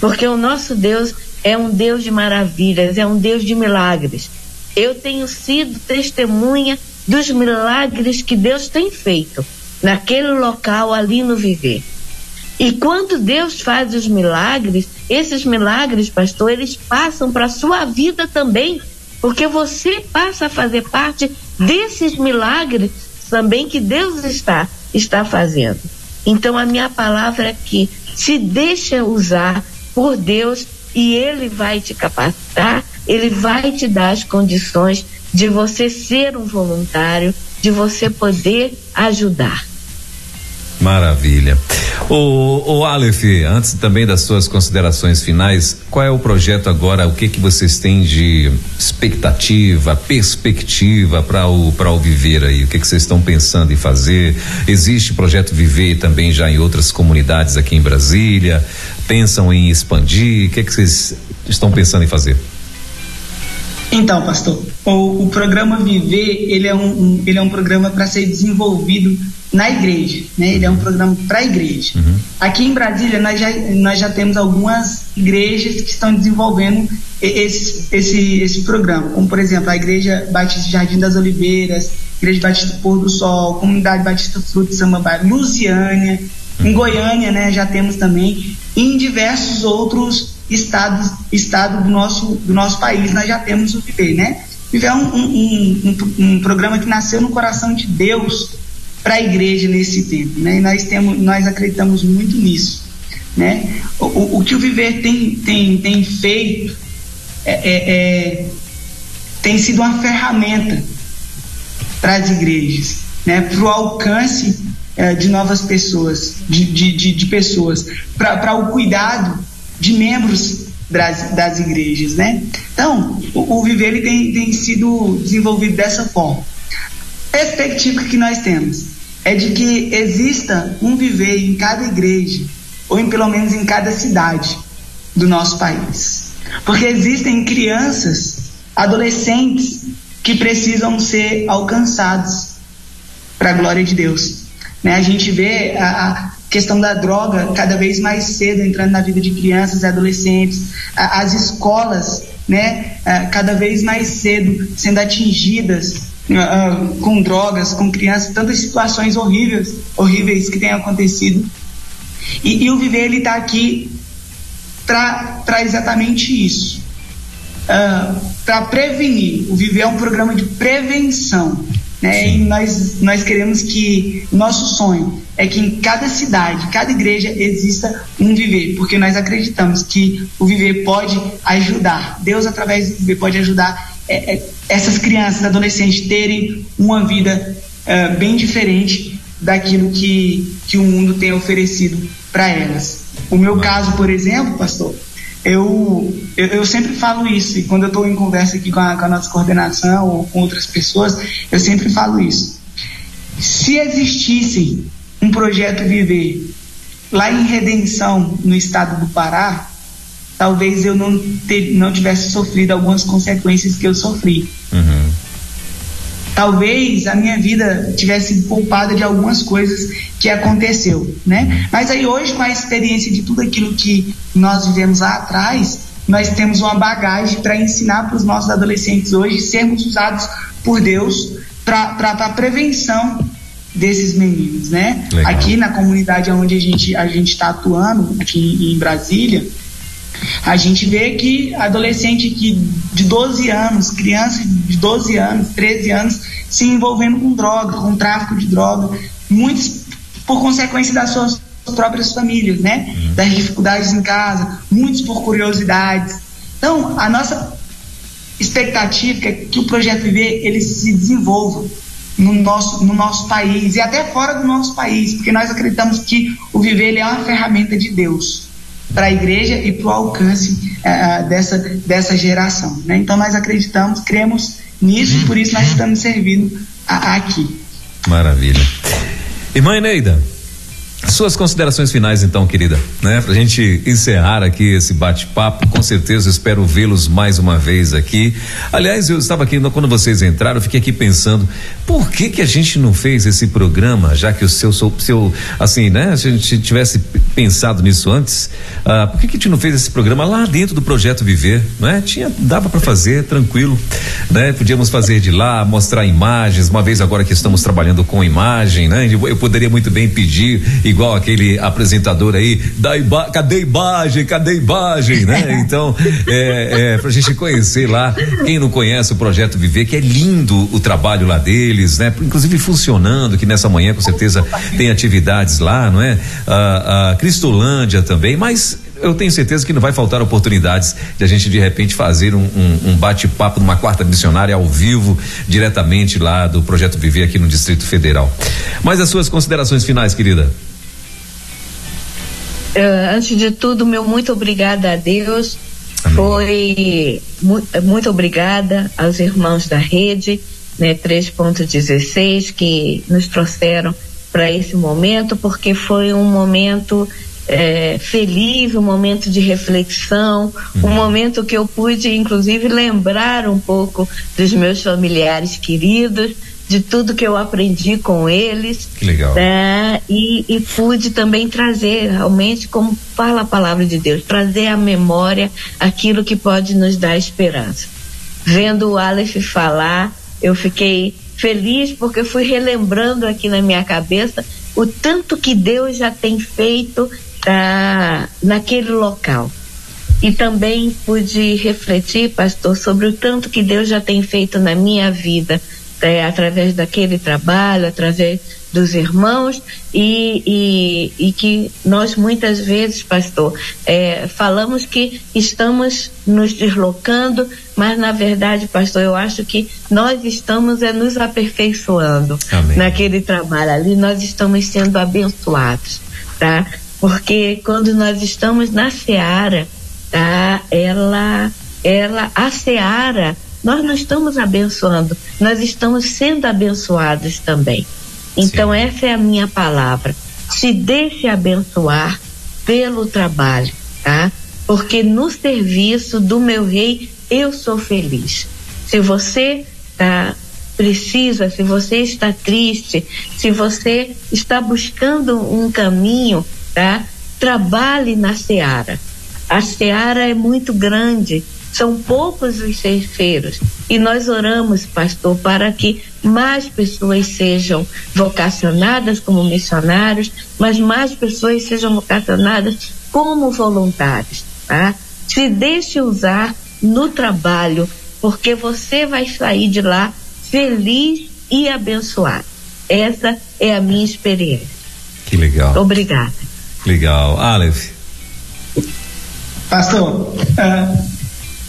porque o nosso Deus é um Deus de maravilhas, é um Deus de milagres. Eu tenho sido testemunha dos milagres que Deus tem feito naquele local ali no viver. E quando Deus faz os milagres, esses milagres, pastor, eles passam para a sua vida também, porque você passa a fazer parte desses milagres também que Deus está está fazendo. Então a minha palavra é que se deixa usar por Deus e ele vai te capacitar, ele vai te dar as condições de você ser um voluntário, de você poder ajudar. Maravilha. O, o Aleph, antes também das suas considerações finais, qual é o projeto agora? O que que vocês têm de expectativa, perspectiva para o para o viver aí? O que que vocês estão pensando em fazer? Existe projeto Viver também já em outras comunidades aqui em Brasília? Pensam em expandir? O que que vocês estão pensando em fazer? Então, pastor, o, o programa Viver, ele é um, um ele é um programa para ser desenvolvido na igreja, né? Ele é um programa para a igreja. Uhum. Aqui em Brasília nós já, nós já temos algumas igrejas que estão desenvolvendo esse, esse, esse programa, como por exemplo a Igreja Batista Jardim das Oliveiras, Igreja Batista Pôr do Sol, Comunidade Batista Fruto de Samambaia, Lusiânia, em Goiânia, né, já temos também, e em diversos outros estados, estado do nosso, do nosso país, nós já temos o Viver, né? Viver é um, um, um, um programa que nasceu no coração de Deus para a igreja nesse tempo, né? E nós temos, nós acreditamos muito nisso, né? O, o, que o Viver tem, tem, tem feito é, é, é tem sido uma ferramenta para as igrejas, né? Para o alcance é, de novas pessoas, de, de, de, de pessoas, para o cuidado de membros das, das igrejas, né? Então, o, o viver ele tem, tem sido desenvolvido dessa forma. Perspectiva que nós temos é de que exista um viver em cada igreja, ou em pelo menos em cada cidade do nosso país. Porque existem crianças, adolescentes que precisam ser alcançados para a glória de Deus. Né? A gente vê a, a, questão da droga cada vez mais cedo entrando na vida de crianças e adolescentes, as escolas né, cada vez mais cedo sendo atingidas com drogas, com crianças, tantas situações horríveis, horríveis que têm acontecido. E, e o Viver ele está aqui para exatamente isso, uh, para prevenir. O Viver é um programa de prevenção. Né? E nós, nós queremos que nosso sonho é que em cada cidade, cada igreja exista um viver, porque nós acreditamos que o viver pode ajudar, Deus através do viver pode ajudar é, é, essas crianças, adolescentes terem uma vida é, bem diferente daquilo que, que o mundo tem oferecido para elas. O meu caso, por exemplo, pastor, eu, eu, eu, sempre falo isso, e quando eu estou em conversa aqui com a, com a nossa coordenação ou com outras pessoas, eu sempre falo isso. Se existisse um projeto Viver lá em Redenção, no estado do Pará, talvez eu não, não tivesse sofrido algumas consequências que eu sofri. Uhum. Talvez a minha vida tivesse poupada de algumas coisas que aconteceu, né? Mas aí hoje, com a experiência de tudo aquilo que nós vivemos lá atrás, nós temos uma bagagem para ensinar para os nossos adolescentes hoje sermos usados por Deus para a prevenção desses meninos, né? Legal. Aqui na comunidade onde a gente a gente está atuando, aqui em Brasília, a gente vê que adolescente que de 12 anos, criança de 12 anos, 13 anos, se envolvendo com droga, com tráfico de droga, muitos por consequência das suas próprias famílias, né? Uhum. Das dificuldades em casa, muitos por curiosidades. Então, a nossa expectativa é que o projeto Viver ele se desenvolva no nosso, no nosso país e até fora do nosso país, porque nós acreditamos que o Viver ele é uma ferramenta de Deus para a igreja e para o alcance uh, dessa, dessa geração. Né? Então nós acreditamos, cremos nisso, por isso nós uhum. estamos servindo a, a aqui. Maravilha. Irmã Eneida. Suas considerações finais, então, querida, né? Pra gente encerrar aqui esse bate-papo, com certeza espero vê-los mais uma vez aqui. Aliás, eu estava aqui, quando vocês entraram, eu fiquei aqui pensando, por que que a gente não fez esse programa, já que o seu, seu assim, né? Se a gente tivesse pensado nisso antes, ah, por que que a gente não fez esse programa lá dentro do Projeto Viver, né? Tinha, dava para fazer, tranquilo, né? Podíamos fazer de lá, mostrar imagens, uma vez agora que estamos trabalhando com imagem, né? Eu poderia muito bem pedir igual aquele apresentador aí, da iba, cadê a imagem, cadê imagem, né? [LAUGHS] Então, é, é, pra gente conhecer lá, quem não conhece o Projeto Viver, que é lindo o trabalho lá deles, né? Inclusive funcionando, que nessa manhã com certeza tem atividades lá, não é? A, a Cristolândia também, mas eu tenho certeza que não vai faltar oportunidades de a gente de repente fazer um, um, um bate-papo numa quarta missionária ao vivo, diretamente lá do Projeto Viver aqui no Distrito Federal. Mas as suas considerações finais, querida? Uh, antes de tudo, meu muito obrigada a Deus. Amém. Foi mu muito obrigada aos irmãos da rede, né, 3.16, que nos trouxeram para esse momento, porque foi um momento é, feliz, um momento de reflexão, uhum. um momento que eu pude, inclusive, lembrar um pouco dos meus familiares queridos, de tudo que eu aprendi com eles. Que legal. Né? E, e pude também trazer, realmente, como fala a palavra de Deus, trazer à memória aquilo que pode nos dar esperança. Vendo o Aleph falar, eu fiquei feliz porque fui relembrando aqui na minha cabeça o tanto que Deus já tem feito ah, naquele local. E também pude refletir, pastor, sobre o tanto que Deus já tem feito na minha vida, é, através daquele trabalho, através dos irmãos, e, e, e que nós muitas vezes, pastor, é, falamos que estamos nos deslocando, mas na verdade, pastor, eu acho que nós estamos é, nos aperfeiçoando Amém. naquele trabalho ali, nós estamos sendo abençoados, tá? Porque quando nós estamos na seara, tá? Ela, ela, a seara, nós não estamos abençoando, nós estamos sendo abençoados também. Então Sim. essa é a minha palavra. Se deixe abençoar pelo trabalho, tá? Porque no serviço do meu rei eu sou feliz. Se você tá precisa, se você está triste, se você está buscando um caminho, tá? Trabalhe na seara. A seara é muito grande, são poucos os ceifeiros. E nós oramos, pastor, para que mais pessoas sejam vocacionadas como missionários, mas mais pessoas sejam vocacionadas como voluntários, tá? Se deixe usar no trabalho, porque você vai sair de lá feliz e abençoado. Essa é a minha experiência. Que legal. Obrigada. Legal. Aleph. Pastor, uh,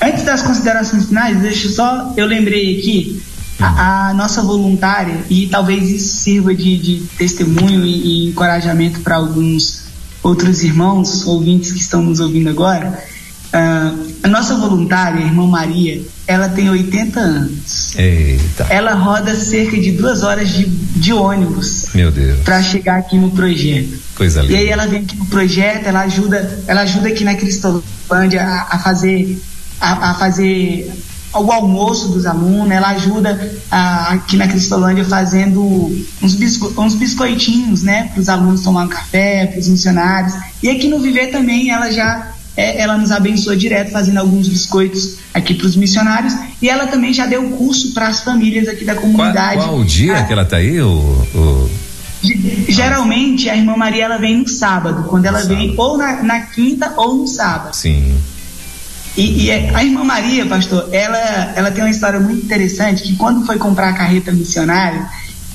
antes das considerações finais, deixa só, eu lembrei aqui, a, a nossa voluntária, e talvez isso sirva de, de testemunho e, e encorajamento para alguns outros irmãos, ouvintes que estão nos ouvindo agora, Uh, a nossa voluntária, a irmã Maria, ela tem 80 anos. Eita. Ela roda cerca de duas horas de, de ônibus. Meu Deus. Para chegar aqui no projeto. Coisa linda. E aí ela vem aqui no projeto, ela ajuda, ela ajuda aqui na Cristolândia a, a fazer a, a, fazer o almoço dos alunos, ela ajuda a, aqui na Cristolândia fazendo uns, bisco, uns biscoitinhos, né, para os alunos tomar um café, para os funcionários. E aqui no Viver também ela já é, ela nos abençoa direto fazendo alguns biscoitos aqui para os missionários e ela também já deu curso para as famílias aqui da comunidade. Qual, qual o dia ah, que ela está aí? O, o... Geralmente a irmã Maria ela vem no sábado, quando ela vem ou na, na, quinta ou no sábado. Sim. E, e, é, a irmã Maria, pastor, ela, ela tem uma história muito interessante que quando foi comprar a carreta missionária,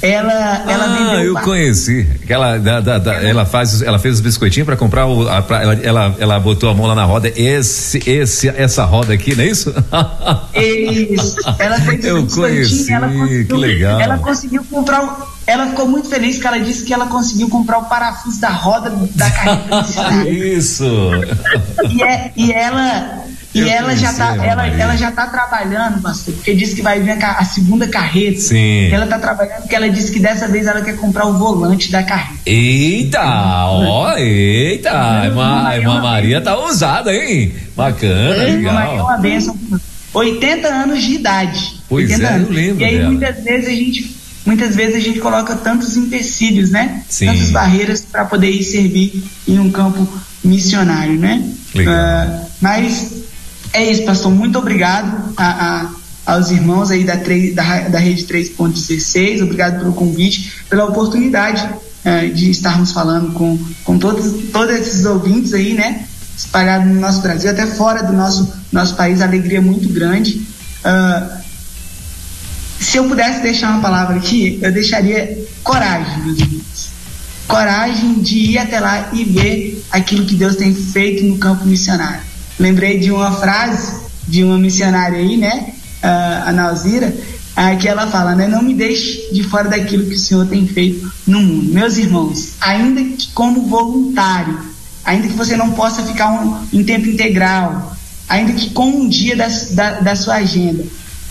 ela, ela ah, vendeu. eu conheci. Ela, da, da, da, ela faz, ela fez os biscoitinhos para comprar o, a, pra, ela, ela, ela botou a mão lá na roda. Esse, esse, essa roda aqui, não é isso? Isso. Ela fez eu conheci. Ela que legal. Ela conseguiu comprar. Ela ficou muito feliz que ela disse que ela conseguiu comprar o parafuso da roda da carreta. [LAUGHS] isso. E, é, e ela e ela já, tá, ela, ela já tá trabalhando, pastor, porque disse que vai vir a, a segunda carreta. Sim. Ela tá trabalhando porque ela disse que dessa vez ela quer comprar o volante da carreta. Eita, ó, eita, a irmã, a irmã Maria tá ousada, hein? Bacana, é, legal. Maria é uma bênção. 80 anos de idade. Pois é, anos. eu lembro E aí dela. muitas vezes a gente muitas vezes a gente coloca tantos empecilhos, né? Sim. Tantas barreiras para poder ir servir em um campo missionário, né? Legal. Uh, mas é isso, pastor. Muito obrigado a, a, aos irmãos aí da, 3, da, da rede 3.16. Obrigado pelo convite, pela oportunidade uh, de estarmos falando com, com todos, todos esses ouvintes aí, né? Espalhados no nosso Brasil, até fora do nosso, nosso país. Alegria muito grande. Uh, se eu pudesse deixar uma palavra aqui, eu deixaria coragem, meus irmãos. Coragem de ir até lá e ver aquilo que Deus tem feito no campo missionário lembrei de uma frase de uma missionária aí, né, a Nalzira, que ela fala, né, não me deixe de fora daquilo que o Senhor tem feito no mundo. Meus irmãos, ainda que como voluntário, ainda que você não possa ficar um, em tempo integral, ainda que com um dia da, da, da sua agenda,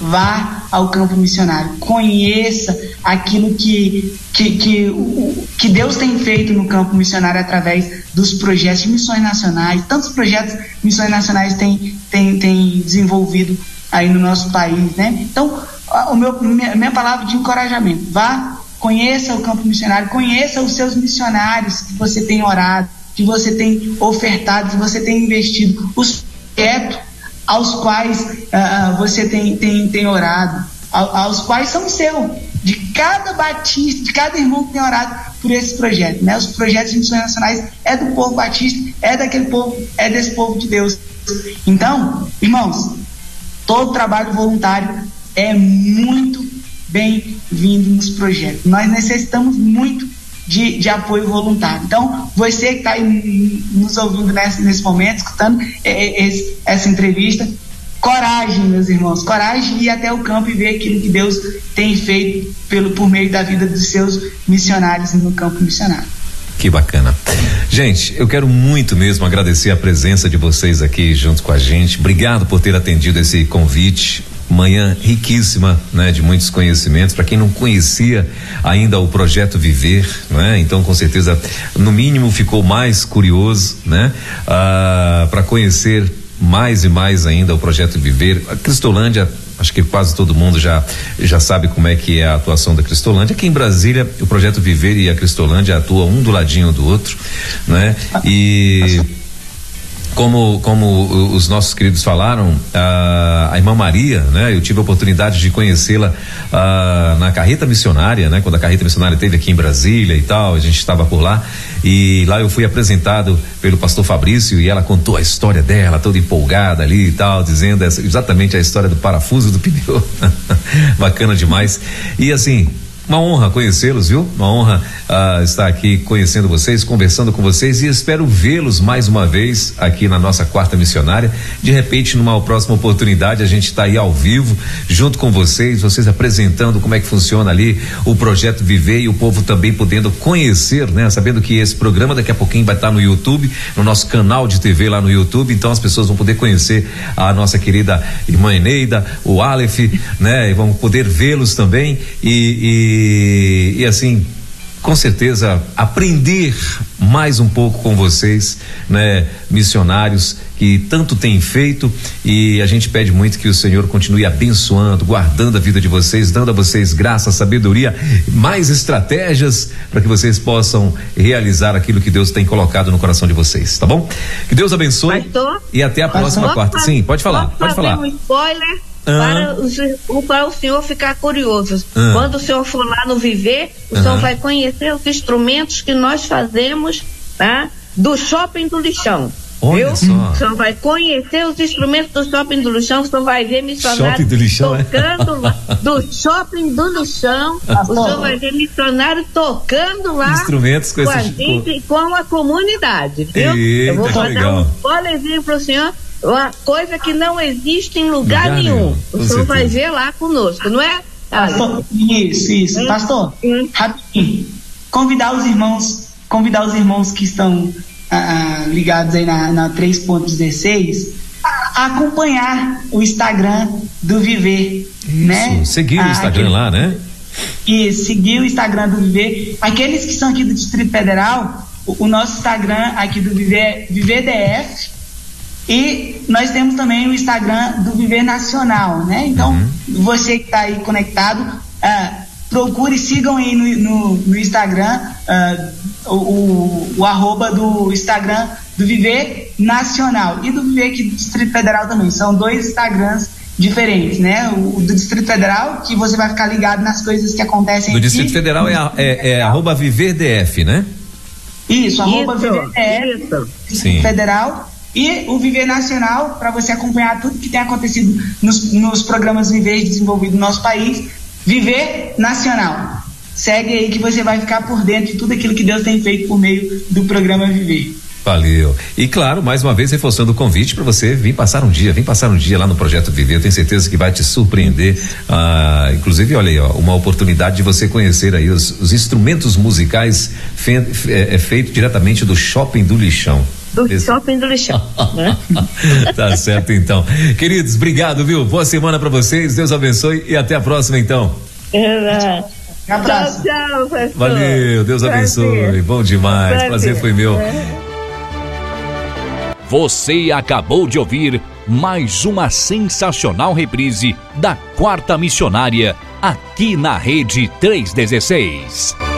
vá ao campo missionário, conheça aquilo que, que, que, que Deus tem feito no campo missionário através dos projetos de missões nacionais. Tantos projetos missões nacionais têm tem, tem desenvolvido aí no nosso país, né? Então, o meu, minha, minha palavra de encorajamento, vá, conheça o campo missionário, conheça os seus missionários que você tem orado, que você tem ofertado, que você tem investido, os projetos aos quais uh, você tem, tem, tem orado, aos quais são seu, de cada batista, de cada irmão que tem orado por esse projeto. Né? Os projetos de missões nacionais é do povo batista, é daquele povo, é desse povo de Deus. Então, irmãos, todo trabalho voluntário é muito bem-vindo nos projetos. Nós necessitamos muito de, de apoio voluntário. Então, você que está aí nos ouvindo nesse, nesse momento, escutando é, é, esse, essa entrevista, coragem, meus irmãos, coragem de ir até o campo e ver aquilo que Deus tem feito pelo, por meio da vida dos seus missionários no campo missionário. Que bacana. Gente, eu quero muito mesmo agradecer a presença de vocês aqui junto com a gente. Obrigado por ter atendido esse convite manhã riquíssima, né, de muitos conhecimentos. Para quem não conhecia ainda o projeto Viver, né, então com certeza, no mínimo, ficou mais curioso, né, ah, para conhecer mais e mais ainda o projeto Viver. A Cristolândia acho que quase todo mundo já já sabe como é que é a atuação da Cristolândia. Aqui em Brasília, o projeto Viver e a Cristolândia atuam um do ladinho do outro, né? E como, como os nossos queridos falaram, a, a irmã Maria, né? Eu tive a oportunidade de conhecê-la na carreta missionária, né? Quando a carreta missionária teve aqui em Brasília e tal, a gente estava por lá e lá eu fui apresentado pelo pastor Fabrício e ela contou a história dela, toda empolgada ali e tal, dizendo essa, exatamente a história do parafuso do [LAUGHS] pneu. Bacana demais. E assim, uma honra conhecê-los, viu? Uma honra uh, estar aqui conhecendo vocês, conversando com vocês e espero vê-los mais uma vez aqui na nossa quarta missionária. De repente, numa próxima oportunidade, a gente está aí ao vivo, junto com vocês, vocês apresentando como é que funciona ali o projeto Viver e o povo também podendo conhecer, né? Sabendo que esse programa daqui a pouquinho vai estar no YouTube, no nosso canal de TV lá no YouTube, então as pessoas vão poder conhecer a nossa querida irmã Eneida, o Aleph, né? E vão poder vê-los também e, e e, assim, com certeza aprender mais um pouco com vocês, né, missionários que tanto têm feito e a gente pede muito que o Senhor continue abençoando, guardando a vida de vocês, dando a vocês graça, sabedoria, mais estratégias para que vocês possam realizar aquilo que Deus tem colocado no coração de vocês, tá bom? Que Deus abençoe Pastor? e até a próxima quarta. Sim, pode falar, pode falar. Um spoiler para, o, para o senhor ficar curioso. Quando o senhor for lá no Viver, o senhor vai conhecer os instrumentos que nós fazemos tá? do shopping do lixão. Olha viu? Só. O senhor vai conhecer os instrumentos do shopping do lixão, o senhor vai ver missionários do lixão, é? tocando é? lá. [LAUGHS] Do shopping do lixão, ah, o senhor vai ver missionário tocando lá instrumentos com, com a gente com a comunidade, viu? Eita, Eu vou mandar um spoilerzinho pro senhor uma coisa que não existe em lugar, lugar nenhum. nenhum. O senhor vai ver lá conosco, não é? Pastor, isso, isso. Hum? Pastor, hum? rapidinho. Convidar os irmãos, convidar os irmãos que estão ah, ah ligados aí na, na 3.16 a, acompanhar o Instagram do Viver, isso, né? Seguir o Instagram lá, né? E seguir o Instagram do Viver. Aqueles que são aqui do Distrito Federal, o, o nosso Instagram aqui do Viver é ViverDF e nós temos também o Instagram do Viver Nacional, né? Então, uhum. você que está aí conectado, uh, procure, sigam aí no, no, no Instagram uh, o, o, o, arroba do Instagram do Viver Nacional e do Viver aqui do Distrito Federal também. São dois Instagrams diferentes, né? O, o, do Distrito Federal, que você vai ficar ligado nas coisas que acontecem Do aqui. Distrito Federal é, é, é arroba ViverDF, né? Isso, arroba ViverDF, Distrito Federal e o Viver Nacional, para você acompanhar tudo que tem acontecido nos, nos programas Viver desenvolvidos no nosso país. Viver Nacional. Segue aí que você vai ficar por dentro de tudo aquilo que Deus tem feito por meio do programa Viver. Valeu. E claro, mais uma vez reforçando o convite para você vir passar um dia, vem passar um dia lá no Projeto Viver. Eu tenho certeza que vai te surpreender. Ah, inclusive, olha aí, ó, uma oportunidade de você conhecer aí os, os instrumentos musicais fe, fe, é, feito diretamente do Shopping do Lixão. Do Esse... shopping do lixão. né? [LAUGHS] tá certo então. Queridos, obrigado, viu? Boa semana para vocês, Deus abençoe e até a próxima então. É, tchau, tchau, pastor. Valeu, Deus abençoe. Prazer. Bom demais. Prazer, Prazer foi meu. É. Você acabou de ouvir mais uma sensacional reprise da Quarta Missionária aqui na Rede 316.